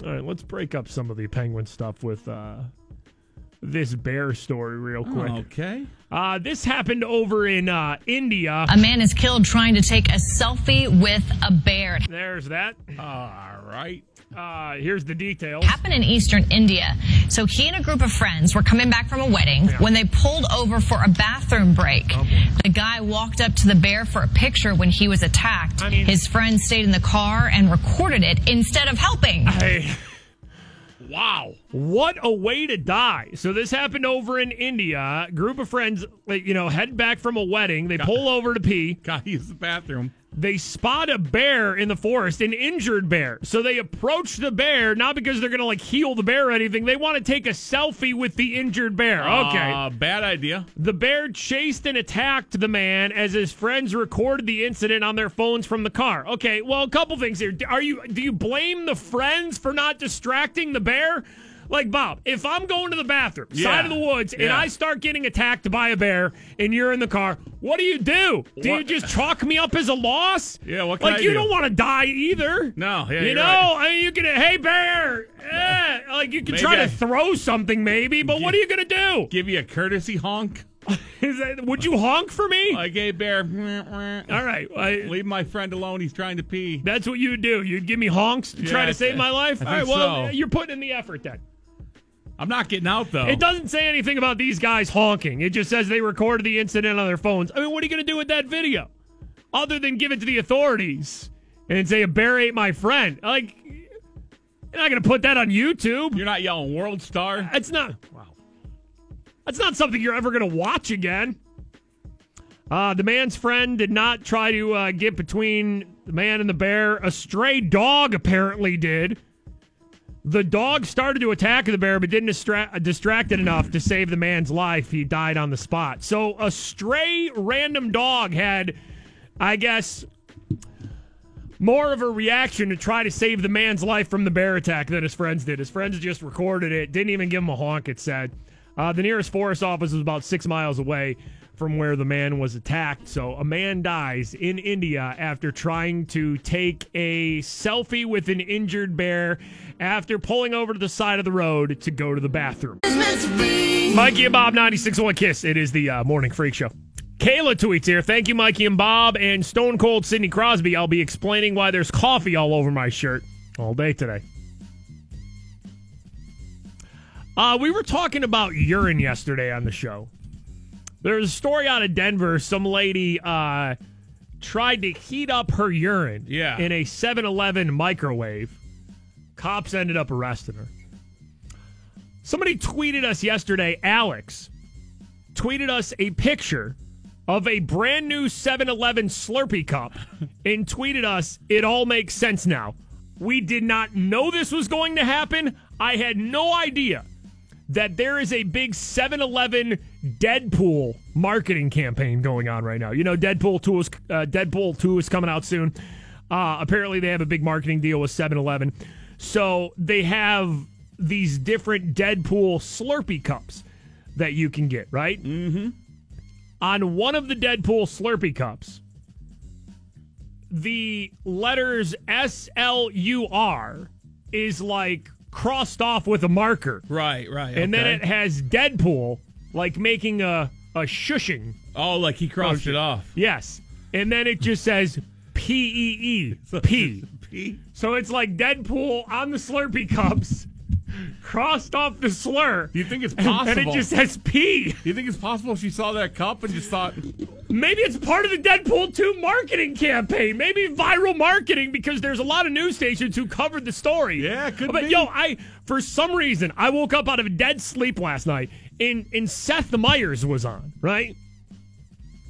All right, let's break up some of the penguin stuff with uh, this bear story real quick. Okay. Uh, this happened over in uh, India. A man is killed trying to take a selfie with a bear. There's that. All right. Uh, here's the details. happened in eastern India. So he and a group of friends were coming back from a wedding when they pulled over for a bathroom break. the guy walked up to the bear for a picture when he was attacked. I mean- His friend stayed in the car and recorded it instead of helping. Hey. Wow. What a way to die. So this happened over in India. Group of friends, you know, head back from a wedding. They pull over to pee. Gotta use the bathroom. They spot a bear in the forest, an injured bear. So they approach the bear, not because they're going to like heal the bear or anything. They want to take a selfie with the injured bear. Okay. Uh, bad idea. The bear chased and attacked the man as his friends recorded the incident on their phones from the car. Okay, well, a couple things here. Are you do you blame the friends for not distracting the bear? Like Bob, if I'm going to the bathroom, Yeah. side of the woods, and I start getting attacked by a bear, and you're in the car, what do you do? Do you just chalk me up as a loss? Yeah, what can like I you do? don't want to die either. No, yeah, you know, right. I mean, you can, hey bear, eh, like you can Maybe try to I- throw something, maybe, but what are you gonna do? Give you a courtesy honk. Is that, would you honk for me? Like, hey, bear. All right, I, Leave my friend alone. He's trying to pee. that's what you do. You'd give me honks to try to save my life. All right, well, so. you're putting in the effort then. I'm not getting out though. It doesn't say anything about these guys honking. It just says they recorded the incident on their phones. I mean, what are you going to do with that video, other than give it to the authorities and say a bear ate my friend? Like, you're not going to put that on YouTube. You're not yelling world star. That's not wow. That's not something you're ever going to watch again. Uh, the man's friend did not try to uh, get between the man and the bear. A stray dog apparently did. The dog started to attack the bear, but didn't distract, distract it enough to save the man's life. He died on the spot. So a stray random dog had, I guess, more of a reaction to try to save the man's life from the bear attack than his friends did. His friends just recorded it, didn't even give him a honk, it said. Uh, the nearest forest office was about six miles away from where the man was attacked. So a man dies in India after trying to take a selfie with an injured bear after pulling over to the side of the road to go to the bathroom. Mikey and Bob, 96.1 Kiss. It is the uh, Morning Freak Show. Kayla tweets here. Thank you, Mikey and Bob. And Stone Cold Sidney Crosby. I'll be explaining why there's coffee all over my shirt all day today. Uh, we were talking about urine yesterday on the show. There's a story out of Denver. Some lady uh, tried to heat up her urine Yeah. in a 7 Eleven microwave. Cops ended up arresting her. Somebody tweeted us yesterday, Alex tweeted us a picture of a brand new 7 Eleven Slurpee cup and tweeted us, It all makes sense now. We did not know this was going to happen. I had no idea that there is a big 7 Eleven Deadpool marketing campaign going on right now. You know, Deadpool 2 is, uh, Deadpool 2 is coming out soon. Uh, apparently, they have a big marketing deal with 7 Eleven. So they have these different Deadpool Slurpee cups that you can get, right? Mm-hmm. On one of the Deadpool Slurpee cups, the letters S L U R is like crossed off with a marker. Right, right. And then it has Deadpool like making a a shushing. Oh, like he crossed oh, it off. Yes. And then it just says P E E P. P. So it's like Deadpool on the Slurpee cups, crossed off the slur. Do you think it's possible? And it just says P. Do you think it's possible she saw that cup and just thought, Maybe it's part of the Deadpool 2 marketing campaign. Maybe viral marketing because there's a lot of news stations who covered the story. Yeah, could but be. yo, I for some reason I woke up out of a dead sleep last night and and Seth Meyers was on, right?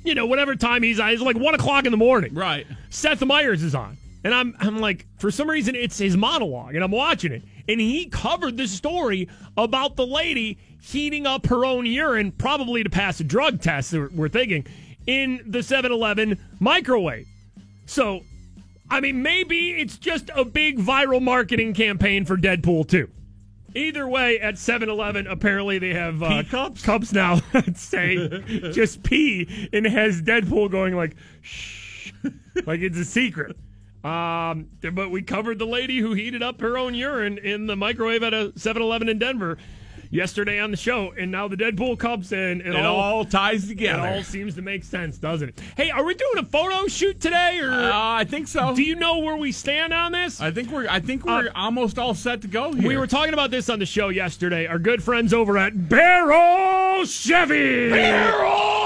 You know, whatever time he's on, it's like one o'clock in the morning. right? Seth Meyers is on. And I'm I'm like, for some reason it's his monologue, and I'm watching it. And he covered the story about the lady heating up her own urine, probably to pass a drug test, we're thinking, in the 7 Eleven microwave. So, I mean, maybe it's just a big viral marketing campaign for Deadpool 2. Either way, at 7 Eleven, apparently they have uh, cups? cups now that say just pee and it has Deadpool going like, shh, like it's a secret. Um, but we covered the lady who heated up her own urine in the microwave at a 7 Eleven in Denver yesterday on the show. And now the Deadpool cups in. It, It all ties together. it all seems to make sense, doesn't it? Hey, are we doing a photo shoot today, or Uh, I think so. do you know where we stand on this? I think we're. I think we're almost all set to go here. Uh, we were talking about this on the show yesterday. Our good friends over at Baierl Chevy. Baierl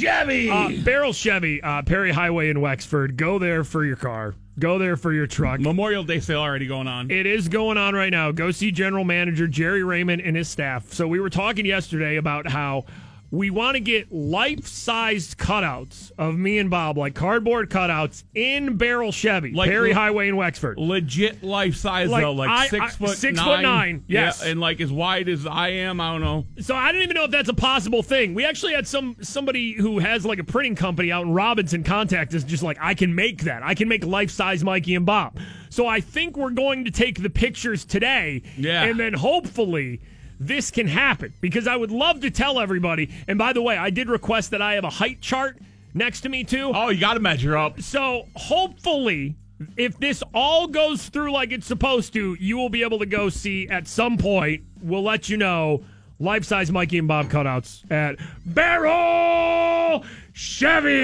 Chevy. Uh, Baierl Chevy, uh, Perry Highway in Wexford. Go there for your car. Go there for your truck. Memorial Day sale already going on. It is going on right now. Go see General Manager Jerry Raymond and his staff. So we were talking yesterday about how we want to get life-sized cutouts of me and Bob, like cardboard cutouts in Baierl Chevy, Like Perry li- Highway in Wexford. Legit life size Like, though, like I- six I- foot six nine. foot nine, yes. Yeah, and like as wide as I am. I don't know. So I don't even know if that's a possible thing. We actually had some somebody who has like a printing company out in Robinson contact us, just like I can make that. I can make life size Mikey and Bob. So I think we're going to take the pictures today, Yeah. and then hopefully this can happen because I would love to tell everybody. And by the way, I did request that I have a height chart next to me too. Oh, you got to measure up. So hopefully, if this all goes through like it's supposed to, you will be able to go see at some point. We'll let you know. Life size Mikey and Bob cutouts at Baierl Chevy.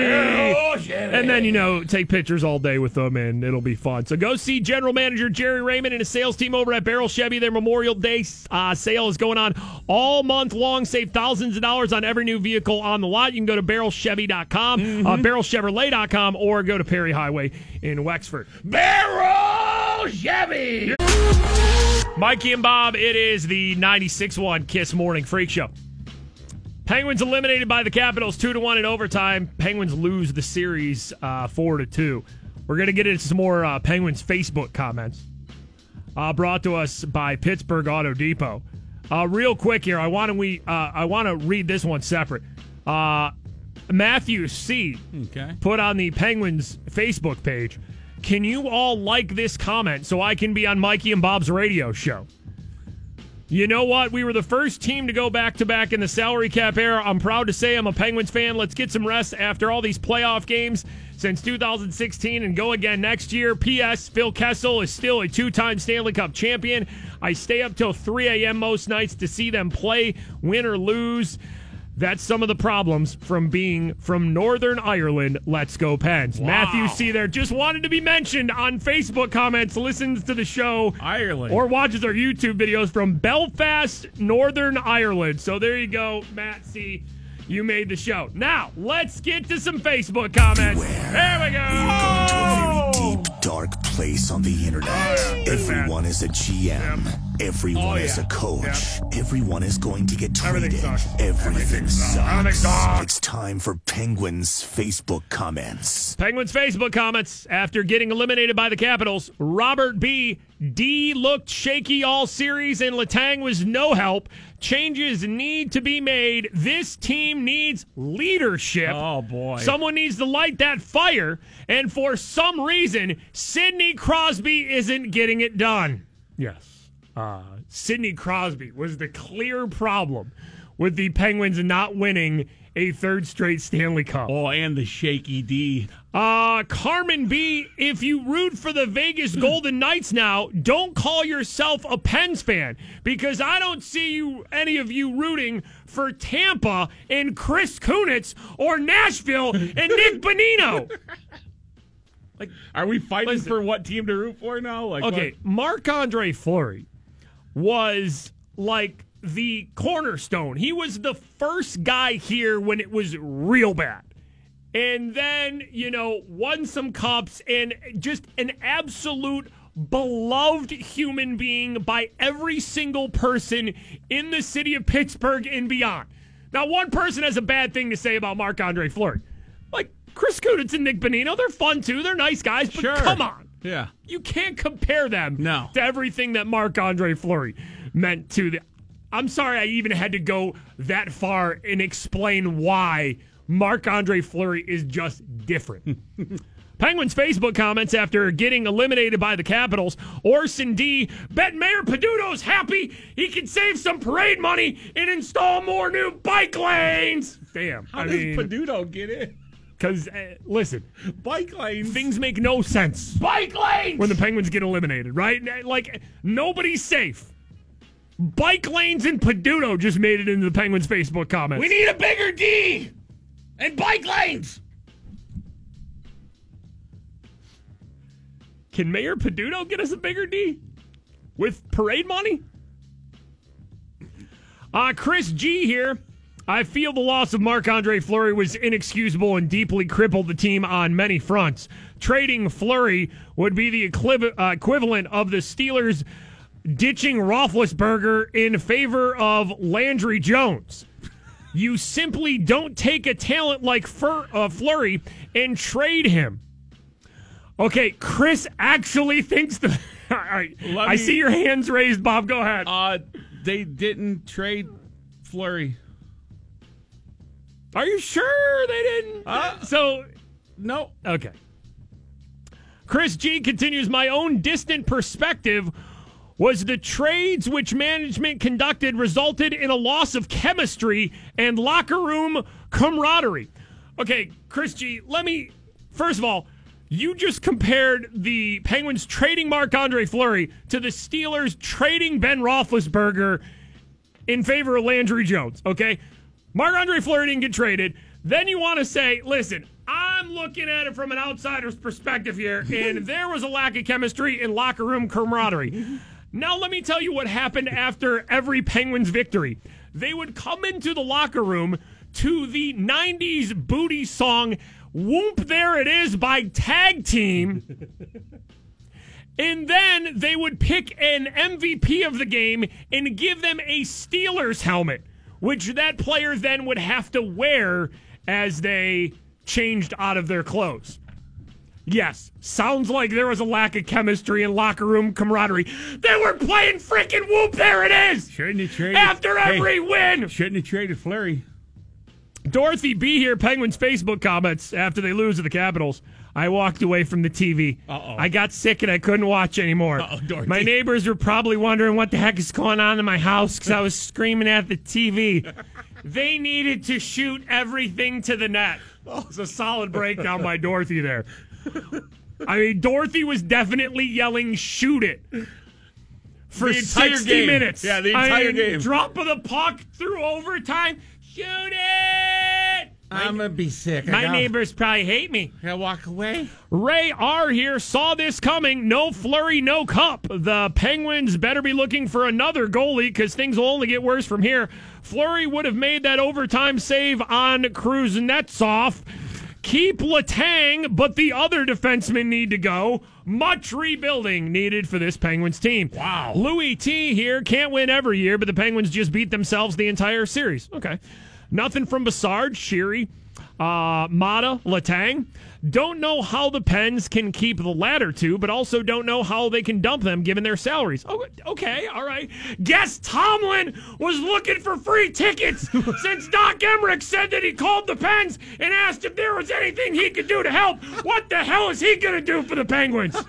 And then, you know, take pictures all day with them and it'll be fun. So go see General Manager Jerry Raymond and his sales team over at Baierl Chevy. Their Memorial Day uh, sale is going on all month long. Save thousands of dollars on every new vehicle on the lot. You can go to barrelchevy.com, uh, barrelchevrolet.com, or go to Perry Highway in Wexford. Baierl Chevy! Mikey and Bob, it is the 96 1 Kiss Morning Freak Show. Penguins eliminated by the Capitals 2 to 1 in overtime. Penguins lose the series uh, 4 to 2. We're going to get into some more uh, Penguins Facebook comments uh, brought to us by Pittsburgh Auto Depot. Uh, real quick here, I want to we uh, I want to read this one separate. Uh, Matthew C. Okay. put on the Penguins Facebook page. Can you all like this comment so I can be on Mikey and Bob's radio show? You know what? We were the first team to go back to back in the salary cap era. I'm proud to say I'm a Penguins fan. Let's get some rest after all these playoff games since 2016 and go again next year. P.S. Phil Kessel is still a two time Stanley Cup champion. I stay up till 3 a.m. most nights to see them play, win or lose. That's some of the problems from being from Northern Ireland. Let's go, Pens. Matthew C. there just wanted to be mentioned on Facebook comments, listens to the show. Ireland. Or watches our YouTube videos from Belfast, Northern Ireland. So there you go, Matt C. You made the show. Now, let's get to some Facebook comments. There we go. We're going to a very deep, dark place on the internet. Oh, Everyone is a GM. Everyone Oh, is a coach. Everyone is going to get Everything traded. Everything, sucks. Everything sucks. Oh, it's time for Penguins Facebook comments. Penguins Facebook comments after getting eliminated by the Capitals. Robert B. D looked shaky all series, and Letang was no help. Changes need to be made. This team needs leadership. Oh, boy. Someone needs to light that fire. And for some reason, Sidney Crosby isn't getting it done. Yes. Uh, Sidney Crosby was the clear problem with the Penguins not winning a third straight Stanley Cup. Oh, and the shaky D. Uh, Carmen B, if you root for the Vegas Golden Knights now, don't call yourself a Pens fan because I don't see you any of you rooting for Tampa and Chris Kunitz or Nashville and Nick Bonino. Like, are we fighting for what team to root for now? Like, Okay, Marc Andre Fleury was like the cornerstone. He was the first guy here when it was real bad. And then, you know, won some cups and just an absolute beloved human being by every single person in the city of Pittsburgh and beyond. Now, one person has a bad thing to say about Marc Andre Fleury. Like Chris Kunitz and Nick Bonino, they're fun too. They're nice guys, but Sure. come on. Yeah. You can't compare them No. to everything that Marc Andre Fleury meant to the. I'm sorry I even had to go that far and explain why Marc Andre Fleury is just different. Penguins Facebook comments after getting eliminated by the Capitals. Orson D. Bet Mayor Peduto's happy he can save some parade money and install more new bike lanes. Damn. How I does mean, Peduto get in? because uh, listen, Bike lanes. things make no sense Bike lanes. when the Penguins get eliminated, right? Like nobody's safe. Bike lanes and Peduto just made it into the Penguins Facebook comments. we need a bigger D and bike lanes. Can Mayor Peduto get us a bigger D with parade money? Uh, Chris G here. I feel the loss of Marc Andre Fleury was inexcusable and deeply crippled the team on many fronts. Trading Fleury would be the uh, equivalent of the Steelers ditching Roethlisberger in favor of Landry Jones. You simply don't take a talent like Fur- uh, Fleury and trade him. Okay, Chris actually thinks the. All right, Let I me- see your hands raised, Bob. Go ahead. Uh, they didn't trade Fleury. Are you sure they didn't? Uh, so, No. okay. Chris G continues My own distant perspective was the trades which management conducted resulted in a loss of chemistry and locker room camaraderie. Okay, Chris G, let me, first of all, you just compared the Penguins trading Marc Andre Fleury to the Steelers trading Ben Roethlisberger in favor of Landry Jones. Okay, Marc Andre Fleury didn't get traded. Then you want to say, listen, I'm looking at it from an outsider's perspective here, and there was a lack of chemistry and locker room camaraderie. Now let me tell you what happened after every Penguins victory. They would come into the locker room to the 90s booty song Whoop There It Is by Tag Team. And then they would pick an MVP of the game and give them a Steelers helmet, which that player then would have to wear as they changed out of their clothes. Yes, sounds like there was a lack of chemistry and locker room camaraderie. They were playing freaking whoop, there it is! Shouldn't have traded. After Hey, every win! Shouldn't have traded Fleury. Dorothy B here, Penguins Facebook comments after they lose to the Capitals. I walked away from the TV. Uh-oh. I got sick and I couldn't watch anymore. My neighbors were probably wondering what the heck is going on in my house because I was screaming at the TV. they needed to shoot everything to the net. Oh. It's a solid breakdown by Dorothy there. I mean, Dorothy was definitely yelling, shoot it. For The entire 60 game. minutes. Yeah, the I entire mean, game. Drop of the puck through overtime. Shoot it! I'm gonna be sick. I My gotta- neighbors probably hate me. Gotta walk away. Ray R here saw this coming. No Fleury, no cup. The Penguins better be looking for another goalie because things will only get worse from here. Fleury would have made that overtime save on Kuznetsov. Keep Letang, but the other defensemen need to go. Much rebuilding needed for this Penguins team. Wow. Louis T here can't win every year, but the Penguins just beat themselves the entire series. Okay. Nothing from Brassard, Sheary, uh, Maatta, Letang. Don't know how the Pens can keep the latter two, but also don't know how they can dump them given their salaries. Oh, okay, all right. Guess Tomlin was looking for free tickets since Doc Emrick said that he called the Pens and asked if there was anything he could do to help. What the hell is he going to do for the Penguins?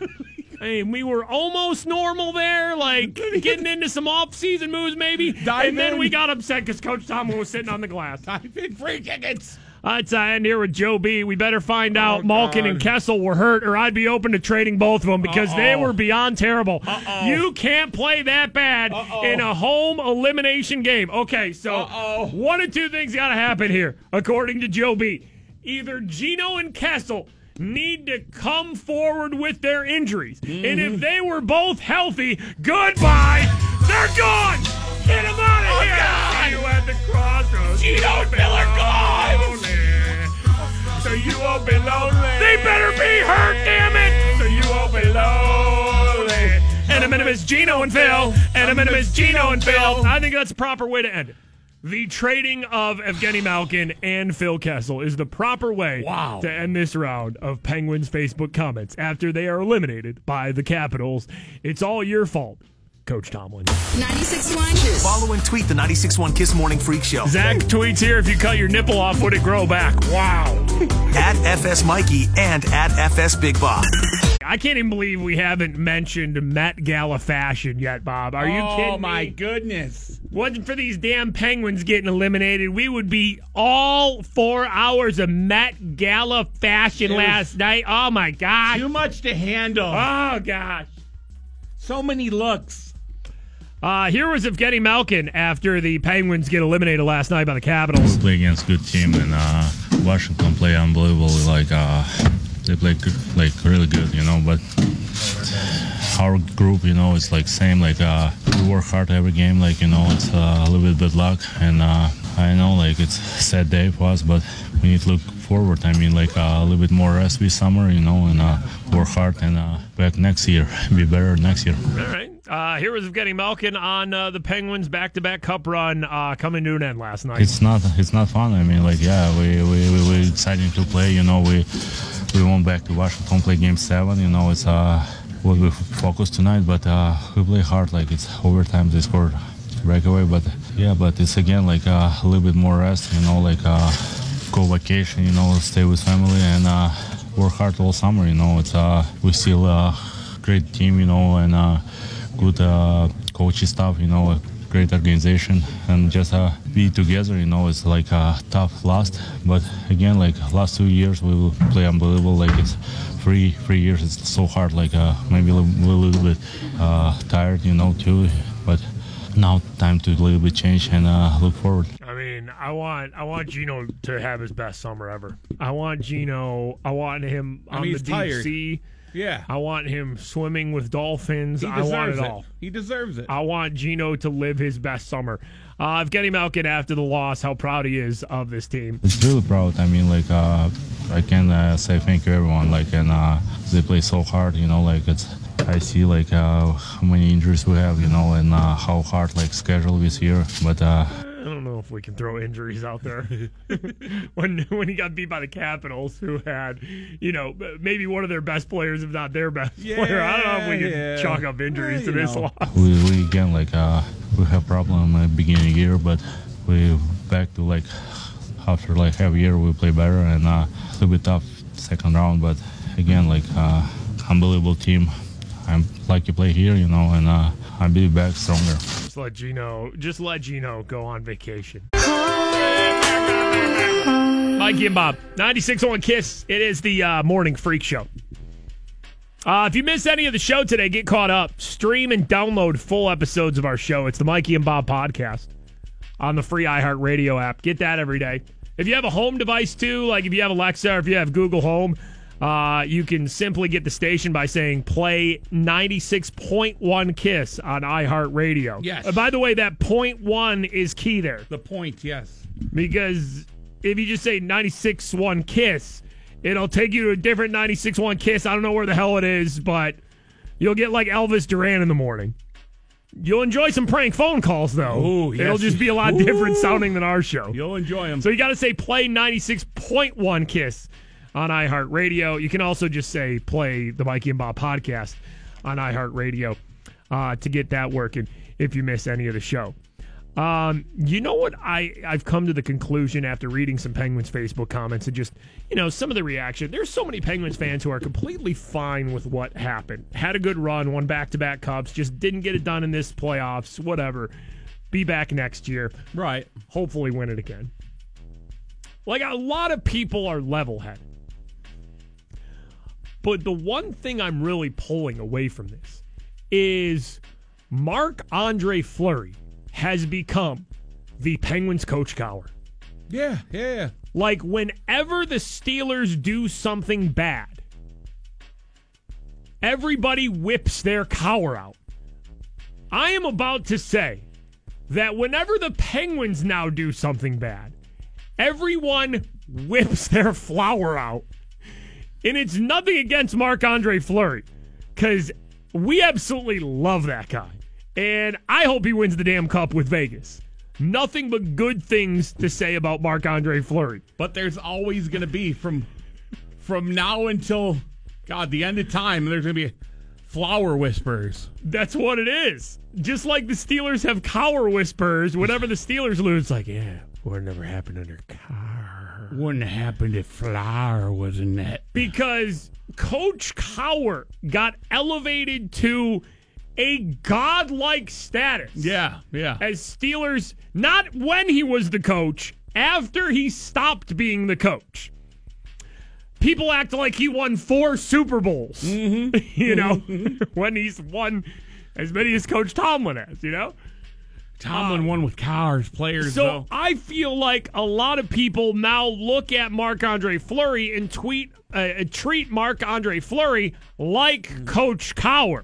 I mean, we were almost normal there, like getting into some off-season moves, maybe. Dive and then in. we got upset because Coach Tomlin was sitting on the glass. I've been free tickets. Let's uh, end here with Joe B. We better find out Malkin and Oh, Kessel were hurt, or I'd be open to trading both of them because they Uh-oh. were beyond terrible. Uh-oh. You can't play that bad Uh-oh. in a home elimination game. Okay, so one of two things got to happen here, according to Joe B. Either Gino and Kessel need to come forward with their injuries, and Mm-hmm. if they were both healthy, goodbye. They're gone. Get them out of here. See you at the crossroads. Gino and Bill are gone. So you won't be lonely. They better be hurt, damn it. So you won't be lonely. And a minute is Gino and Phil. And a minute is Gino and Phil. I think that's a proper way to end it. The trading of Evgeny Malkin and Phil Kessel is the proper way Wow. to end this round of Penguins Facebook comments after they are eliminated by the Capitals. It's all your fault, Coach Tomlin. 96.1 Kiss. Follow and tweet the 96.1 Kiss Morning Freak Show. Zach tweets here if you cut your nipple off, would it grow back? Wow. At FS Mikey and at FS Big Bob. I can't even believe we haven't mentioned Met Gala fashion yet, Bob. Are you oh, kidding my goodness. Wasn't for these damn penguins getting eliminated, we would be all four hours of Met Gala fashion It last night. Oh my gosh. Too much to handle. Oh gosh. so many looks. Uh, here was Evgeny Malkin after the Penguins get eliminated last night by the Capitals. We play against good team and uh, Washington play unbelievable. Like uh, they play like really good, you know. But our group, you know, it's like same. Like uh, we work hard every game. Like you know, it's uh, a little bit bad luck, and uh, I know like it's a sad day for us, but we need to look forward. I mean, like uh, a little bit more rest this summer, you know, and uh, work hard and uh, back next year, be better next year. All right. Uh, here was Evgeny Malkin on uh, the Penguins back-to-back Cup run uh, coming to an end last night. It's not it's not fun. I mean, like yeah, we we we we're exciting to play. You know, we we went back to Washington, play game seven. You know, it's uh what we focus tonight, but uh we play hard. Like it's overtime. They scored breakaway, but yeah, but it's again like uh, a little bit more rest. You know, like uh go vacation. You know, stay with family and uh work hard all summer. You know, it's uh we still uh great team. You know, and uh good uh coaching staff. You know. A great organization and just uh, be together. You know, it's like a tough last, but again, like last two years we will play unbelievable. Like it's three three years. It's so hard. Like uh, maybe a little, a little bit uh, tired, you know, too. But now time to a little bit change and uh, look forward. I mean, I want I want Gino to have his best summer ever. I want Gino. I want him I on mean, the he's deep tired. Sea. Yeah. I want him swimming with dolphins. I want deserves it it. all. He deserves it. I want Gino to live his best summer. Uh, Evgeny Malkin, after the loss, how proud he is of this team. It's really proud. I mean, like uh, I can uh, say thank you everyone. Like and uh, they play so hard. You know, like it's. I see like uh, how many injuries we have. You know, and uh, how hard like schedule this year. But uh, I don't know if we can throw injuries out there. when when he got beat by the Capitals, who had, you know, maybe one of their best players, if not their best player. I don't know if we can yeah. chalk up injuries Well, to this know. loss. we, we again like uh, we have problem at the beginning of the year, but we back to like after like half a year we play better and uh, a little bit tough second round, but again like uh, unbelievable team. I'm like you play here, you know, and uh, I'll be back stronger. Just let Gino, just let Gino go on vacation. Mikey and Bob, 96 on Kiss. It is the uh, morning freak show. Uh, if you missed any of the show today, get caught up. Stream and download full episodes of our show. It's the Mikey and Bob podcast on the free iHeartRadio app. Get that every day. If you have a home device too, like if you have Alexa or if you have Google Home, uh, you can simply get the station by saying play 96.1 Kiss on iHeartRadio. Yes. Uh, by the way, that point one is key there the point, yes. because if you just say 96.1 Kiss, it'll take you to a different 96.1 Kiss. I don't know where the hell it is, but you'll get like Elvis Duran in the morning. You'll enjoy some prank phone calls though. Ooh, It'll just be a lot different sounding than our show. You'll enjoy them. So you got to say play 96.1 Kiss on iHeartRadio. You can also just say play the Mikey and Bob podcast on iHeartRadio uh, to get that working if you miss any of the show. Um, you know what? I I've come to the conclusion after reading some Penguins Facebook comments and just you know some of the reaction. There's so many Penguins fans who are completely fine with what happened. Had a good run, won back to back cups, just didn't get it done in this playoffs. Whatever. Be back next year. Right. Hopefully, win it again. Like a lot of people are level headed. But the one thing I'm really pulling away from this is Marc Andre Fleury has become the Penguins coach Cowher. Yeah, yeah, yeah. Like whenever the Steelers do something bad, everybody whips their Cowher out. I am about to say that whenever the Penguins now do something bad, everyone whips their flower out. And it's nothing against Marc Andre Fleury because we absolutely love that guy. And I hope he wins the damn cup with Vegas. Nothing but good things to say about Marc Andre Fleury. But there's always going to be from from now until God the end of time. There's going to be flower whispers. That's what it is. Just like the Steelers have Cowher whispers. Whenever the Steelers lose, like, yeah, would never happen under Carr. Wouldn't have happened if Flower was in that. Because Coach Cowher got elevated to a godlike status. Yeah, yeah. As Steelers, not when he was the coach, after he stopped being the coach. People act like he won four Super Bowls. Mm-hmm. you know, mm-hmm. when he's won as many as Coach Tomlin has, you know? Tomlin won with Cowher's players, So though. I feel like a lot of people now look at Marc Andre Fleury and tweet, uh, treat Marc Andre Fleury like Coach Cowher.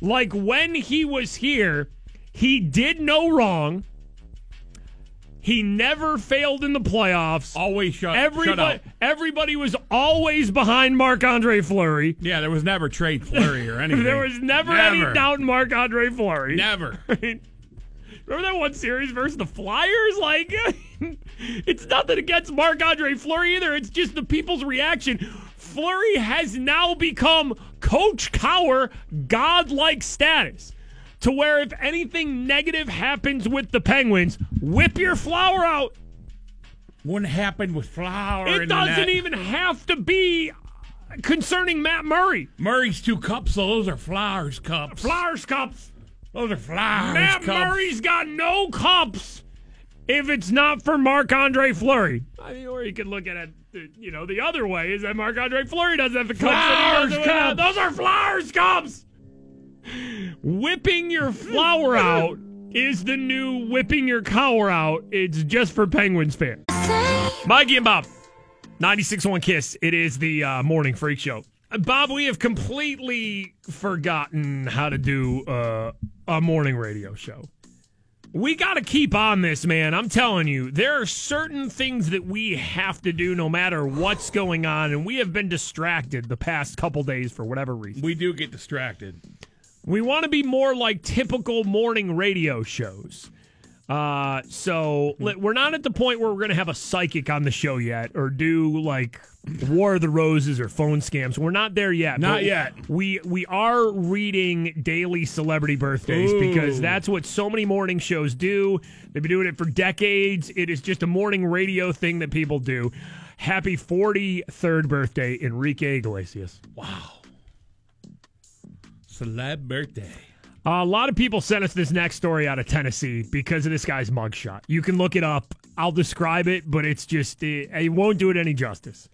Like when he was here, he did no wrong. He never failed in the playoffs. Always shut, shut Everybody, up. everybody was always behind Marc Andre Fleury. Yeah, there was never trade Fleury or anything. There was never, Never. any doubt in Marc Andre Fleury. Never. I mean, remember that one series versus the Flyers? Like, it's nothing against Marc Andre Fleury either. It's just the people's reaction. Fleury has now become Coach Cowher godlike status. To where if anything negative happens with the Penguins, whip your flower out. Wouldn't happen with Flower. It doesn't even have to be concerning Matt Murray. Murray's two cups, though. Those are Flowers cups. Flowers cups. Those are Flowers Matt cups. Murray's got no cups if it's not for Marc Andre Fleury. I mean, or you could look at it, uh, you know, the other way is that Marc Andre Fleury doesn't have the cups. Flowers and he doesn't have- cups. Those are flowers cups. Whipping your flower out is the new whipping your Cowher out. It's just for Penguins fans. Mikey and Bob, 96.1 Kiss. It is the uh, morning freak show. Bob, we have completely forgotten how to do uh, a morning radio show. We got to keep on this, man. I'm telling you, there are certain things that we have to do no matter what's going on, and we have been distracted the past couple days for whatever reason. We do get distracted. We want to be more like typical morning radio shows. Uh, so we're not at the point where we're going to have a psychic on the show yet or do like War of the Roses or phone scams. We're not there yet. Not yet. We we are reading daily celebrity birthdays because that's what so many morning shows do. They've been doing it for decades. It is just a morning radio thing that people do. Happy 43rd birthday, Enrique Iglesias. Wow. Celeb birthday. Uh, a lot of people sent us this next story out of Tennessee because of this guy's mugshot. You can look it up. I'll describe it, but it's just, it, it won't do it any justice.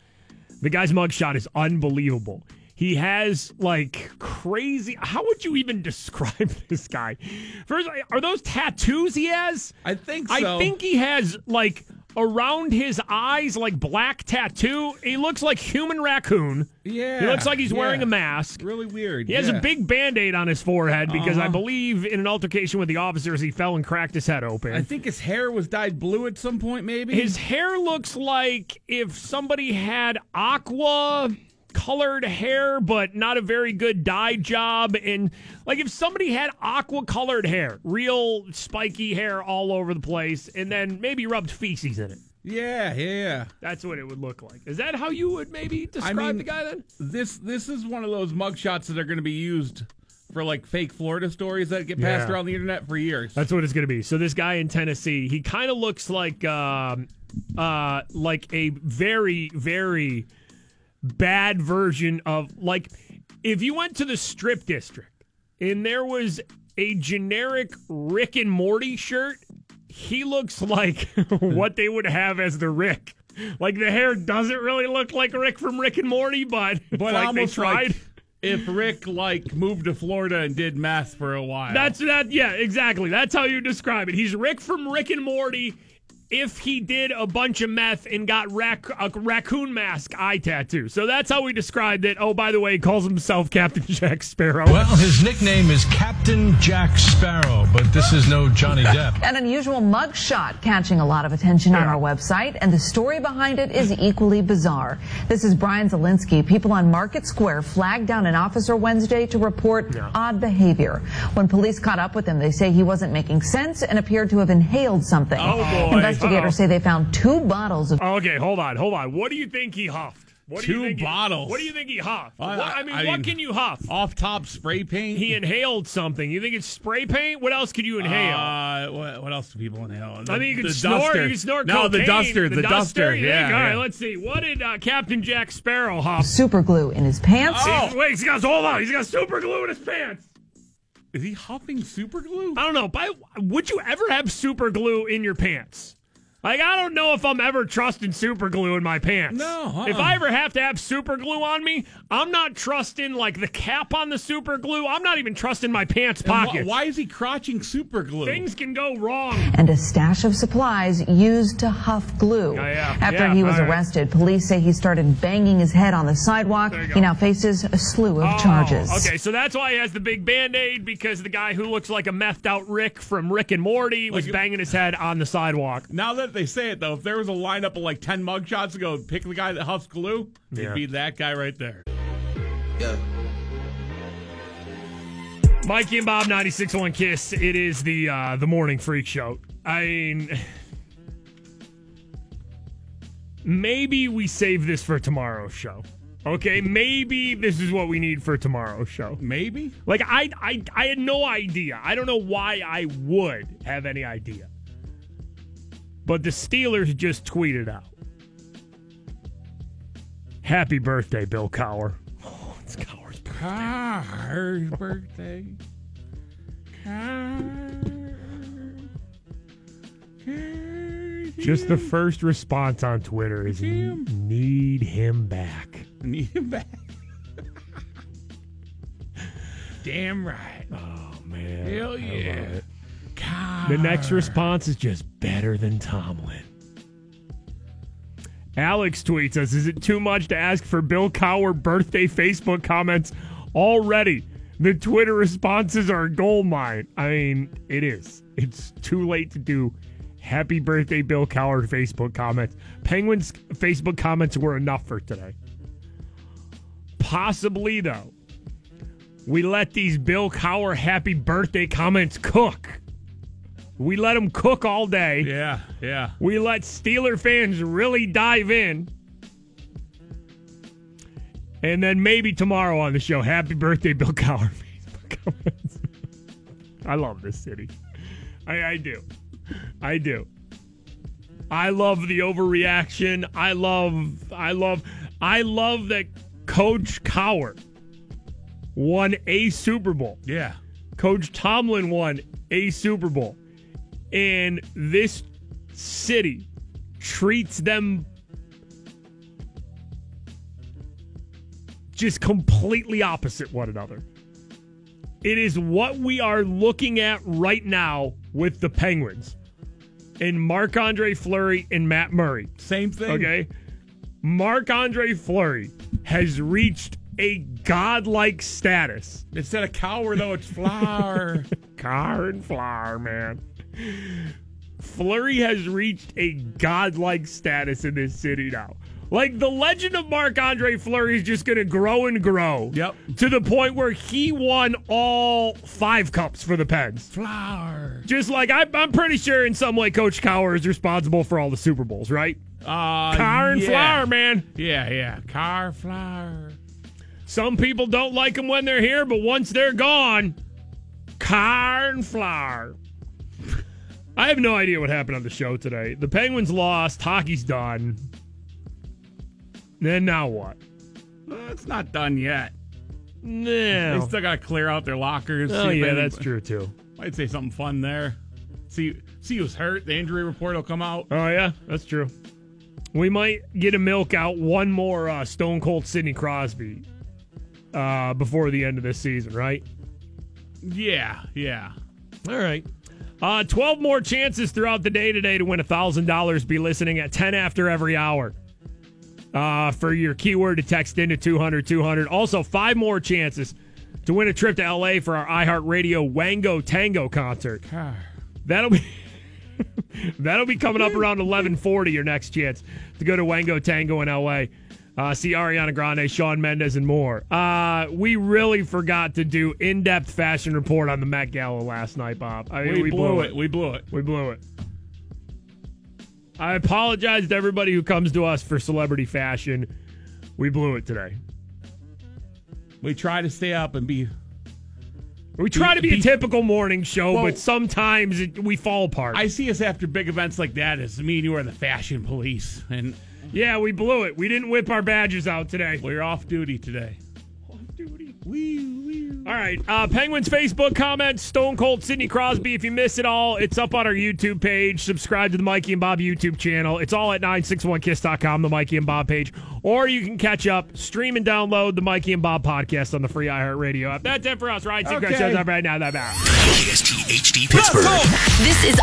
The guy's mugshot is unbelievable. He has like crazy. How would you even describe this guy? First, are those tattoos he has? I think so. I think he has like around his eyes, like black tattoo. He looks like human raccoon. Yeah. He looks like he's wearing a mask. Really weird. He has yeah. a big band aid on his forehead because I Uh-huh. believe in an altercation with the officers, he fell and cracked his head open. I think his hair was dyed blue at some point, maybe. his hair looks like if somebody had aqua colored hair, but not a very good dye job. And like if somebody had aqua colored hair, real spiky hair all over the place, and then maybe rubbed feces in it. yeah, yeah. That's what it would look like. Is that how you would maybe describe mean- the guy then? This this is one of those mugshots that are going to be used for like fake Florida stories that get passed Yeah. around the internet for years. That's what it's going to be. So this guy in Tennessee, he kind of looks like um, uh, like a very very bad version of like if you went to the strip district and there was a generic Rick and Morty shirt, he looks like what they would have as the Rick. Like the hair doesn't really look like Rick from Rick and Morty, but, but like they almost tried. like if Rick like moved to Florida and did math for a while. That's that. Yeah, exactly. That's how you describe it. He's Rick from Rick and Morty. If he did a bunch of meth and got rac- a raccoon mask eye tattoo, so that's how we described it. Oh, by the way, he calls himself Captain Jack Sparrow. Well, his nickname is Captain Jack Sparrow, but this is no Johnny Depp. An unusual mug shot catching a lot of attention on our website, and the story behind it is equally bizarre. This is Brian Zelinsky. People on Market Square flagged down an officer Wednesday to report odd behavior. When police caught up with him, they say he wasn't making sense and appeared to have inhaled something. Oh, boy. Investigators Uh-oh. say they found two bottles of Okay, hold on, hold on. What do you think he huffed? What do you Two think he- bottles. what do you think he huffed? I- What- I, mean, I what mean, can you huff? Off top spray paint. He inhaled something. You think it's spray paint? What else could you inhale? Uh, what, what else do people inhale? I mean, you The can snort. duster. You can snort. No, the duster. The, duster. you Yeah. think? All right, let's see. What did uh, Captain Jack Sparrow huff? super glue in his pants. He's- Wait, he's got hold on. He's got super glue in his pants. Is he huffing super glue? I don't know. But would you ever have super glue in your pants? Like I don't know if I'm ever trusting super glue in my pants. No, uh-uh. If I ever have to have super glue on me, I'm not trusting like the cap on the super glue. I'm not even trusting my pants pocket. wh- why is he crotching super glue? Things can go wrong. and a stash of supplies used to huff glue. Yeah, yeah. After Yeah, he was all right. arrested, police say he started banging his head on the sidewalk. There you go. He now faces a slew of Oh, charges. Okay, so that's why he has the big band aid because the guy who looks like a methed out Rick from Rick and Morty was Like- banging his head on the sidewalk. Now that they say it, though, if there was a lineup of like 10 mugshots to go pick the guy that huffs glue, Yeah. it'd be that guy right there. Yeah. Mikey and Bob, 96.1 Kiss. It is the uh, the morning freak show. I mean, maybe we save this for tomorrow's show. Okay, maybe this is what we need for tomorrow's show. Maybe? Like I, I, I had no idea. I don't know why I would have any idea. But the Steelers just tweeted out, "Happy birthday, Bill Cowher." Oh, it's Cowher's birthday. Car's birthday. Just the first response on Twitter is need him back. Need him back. Damn right. Oh man. Hell yeah. The next response is just better than Tomlin. Alex tweets us Is it too much to ask for Bill Cowher birthday Facebook comments already? The Twitter responses are gold mine. I mean, it is. It's too late to do happy birthday, Bill Cowher Facebook comments. Penguins Facebook comments were enough for today. Possibly, though, we let these Bill Cowher happy birthday comments cook. We let them cook all day. Yeah, yeah. We let Steeler fans really dive in. And then maybe tomorrow on the show, happy birthday, Bill Cowher. I love this city. I, I do. I do. I love the overreaction. I love, I love, I love that Coach Cowher won a Super Bowl. Yeah. Coach Tomlin won a Super Bowl. And this city treats them just completely opposite one another. It is what we are looking at right now with the Penguins and Marc Andre Fleury and Matt Murray. Same thing. Okay. Marc Andre Fleury has reached a godlike status. Instead of Cowher, though, it's flower. Car and flower, man. Fleury has reached a godlike status in this city now. Like the legend of Marc Andre Fleury is just going to grow and grow. Yep. To the point where he won all five cups for the Pens. flower. Just like I, I'm pretty sure in some way Coach Cowher is responsible for all the Super Bowls, right? Uh, Car and yeah. flower, man. Yeah, yeah. Car, flower. Some people don't like them when they're here, but once they're gone, car and flower. I have no idea what happened on the show today. The Penguins lost. Hockey's done. Then now what? Uh, it's not done yet. No. They still got to clear out their lockers. Oh, see yeah, that's true, too. Might say something fun there. See, see who's hurt. The injury report will come out. Oh, yeah, that's true. We might get a milk out one more uh, Stone Cold Sidney Crosby uh, before the end of this season, right? Yeah, yeah. All right. Uh, 12 more chances throughout the day today to win $1,000. Be listening at 10 after every hour uh, for your keyword to text into 200 200. Also, five more chances to win a trip to LA for our iHeartRadio Wango Tango concert. That'll be. That'll be coming up around 11:40. Your next chance to go to Wango Tango in LA, uh, see Ariana Grande, Shawn Mendes, and more. Uh, we really forgot to do in-depth fashion report on the Met Gala last night, Bob. I mean, We blew it. We blew it. We blew it. I apologize to everybody who comes to us for celebrity fashion. We blew it today. We try to stay up and be. We try to be a typical morning show, Well- but sometimes it, we fall apart. I see us after big events like that as me and you are the fashion police, and yeah, we blew it. We didn't whip our badges out today. we're off duty today. All right. Uh, Penguins Facebook comments, Stone Cold Sidney Crosby. If you miss it all, it's up on our YouTube page. Subscribe to the Mikey and Bob YouTube channel. It's all at 961kiss.com, the Mikey and Bob page. Or you can catch up, stream and download the Mikey and Bob podcast on the free iHeartRadio app. That's it for us, right? Secret Okay. shows up right now. That KST HD Pittsburgh. This is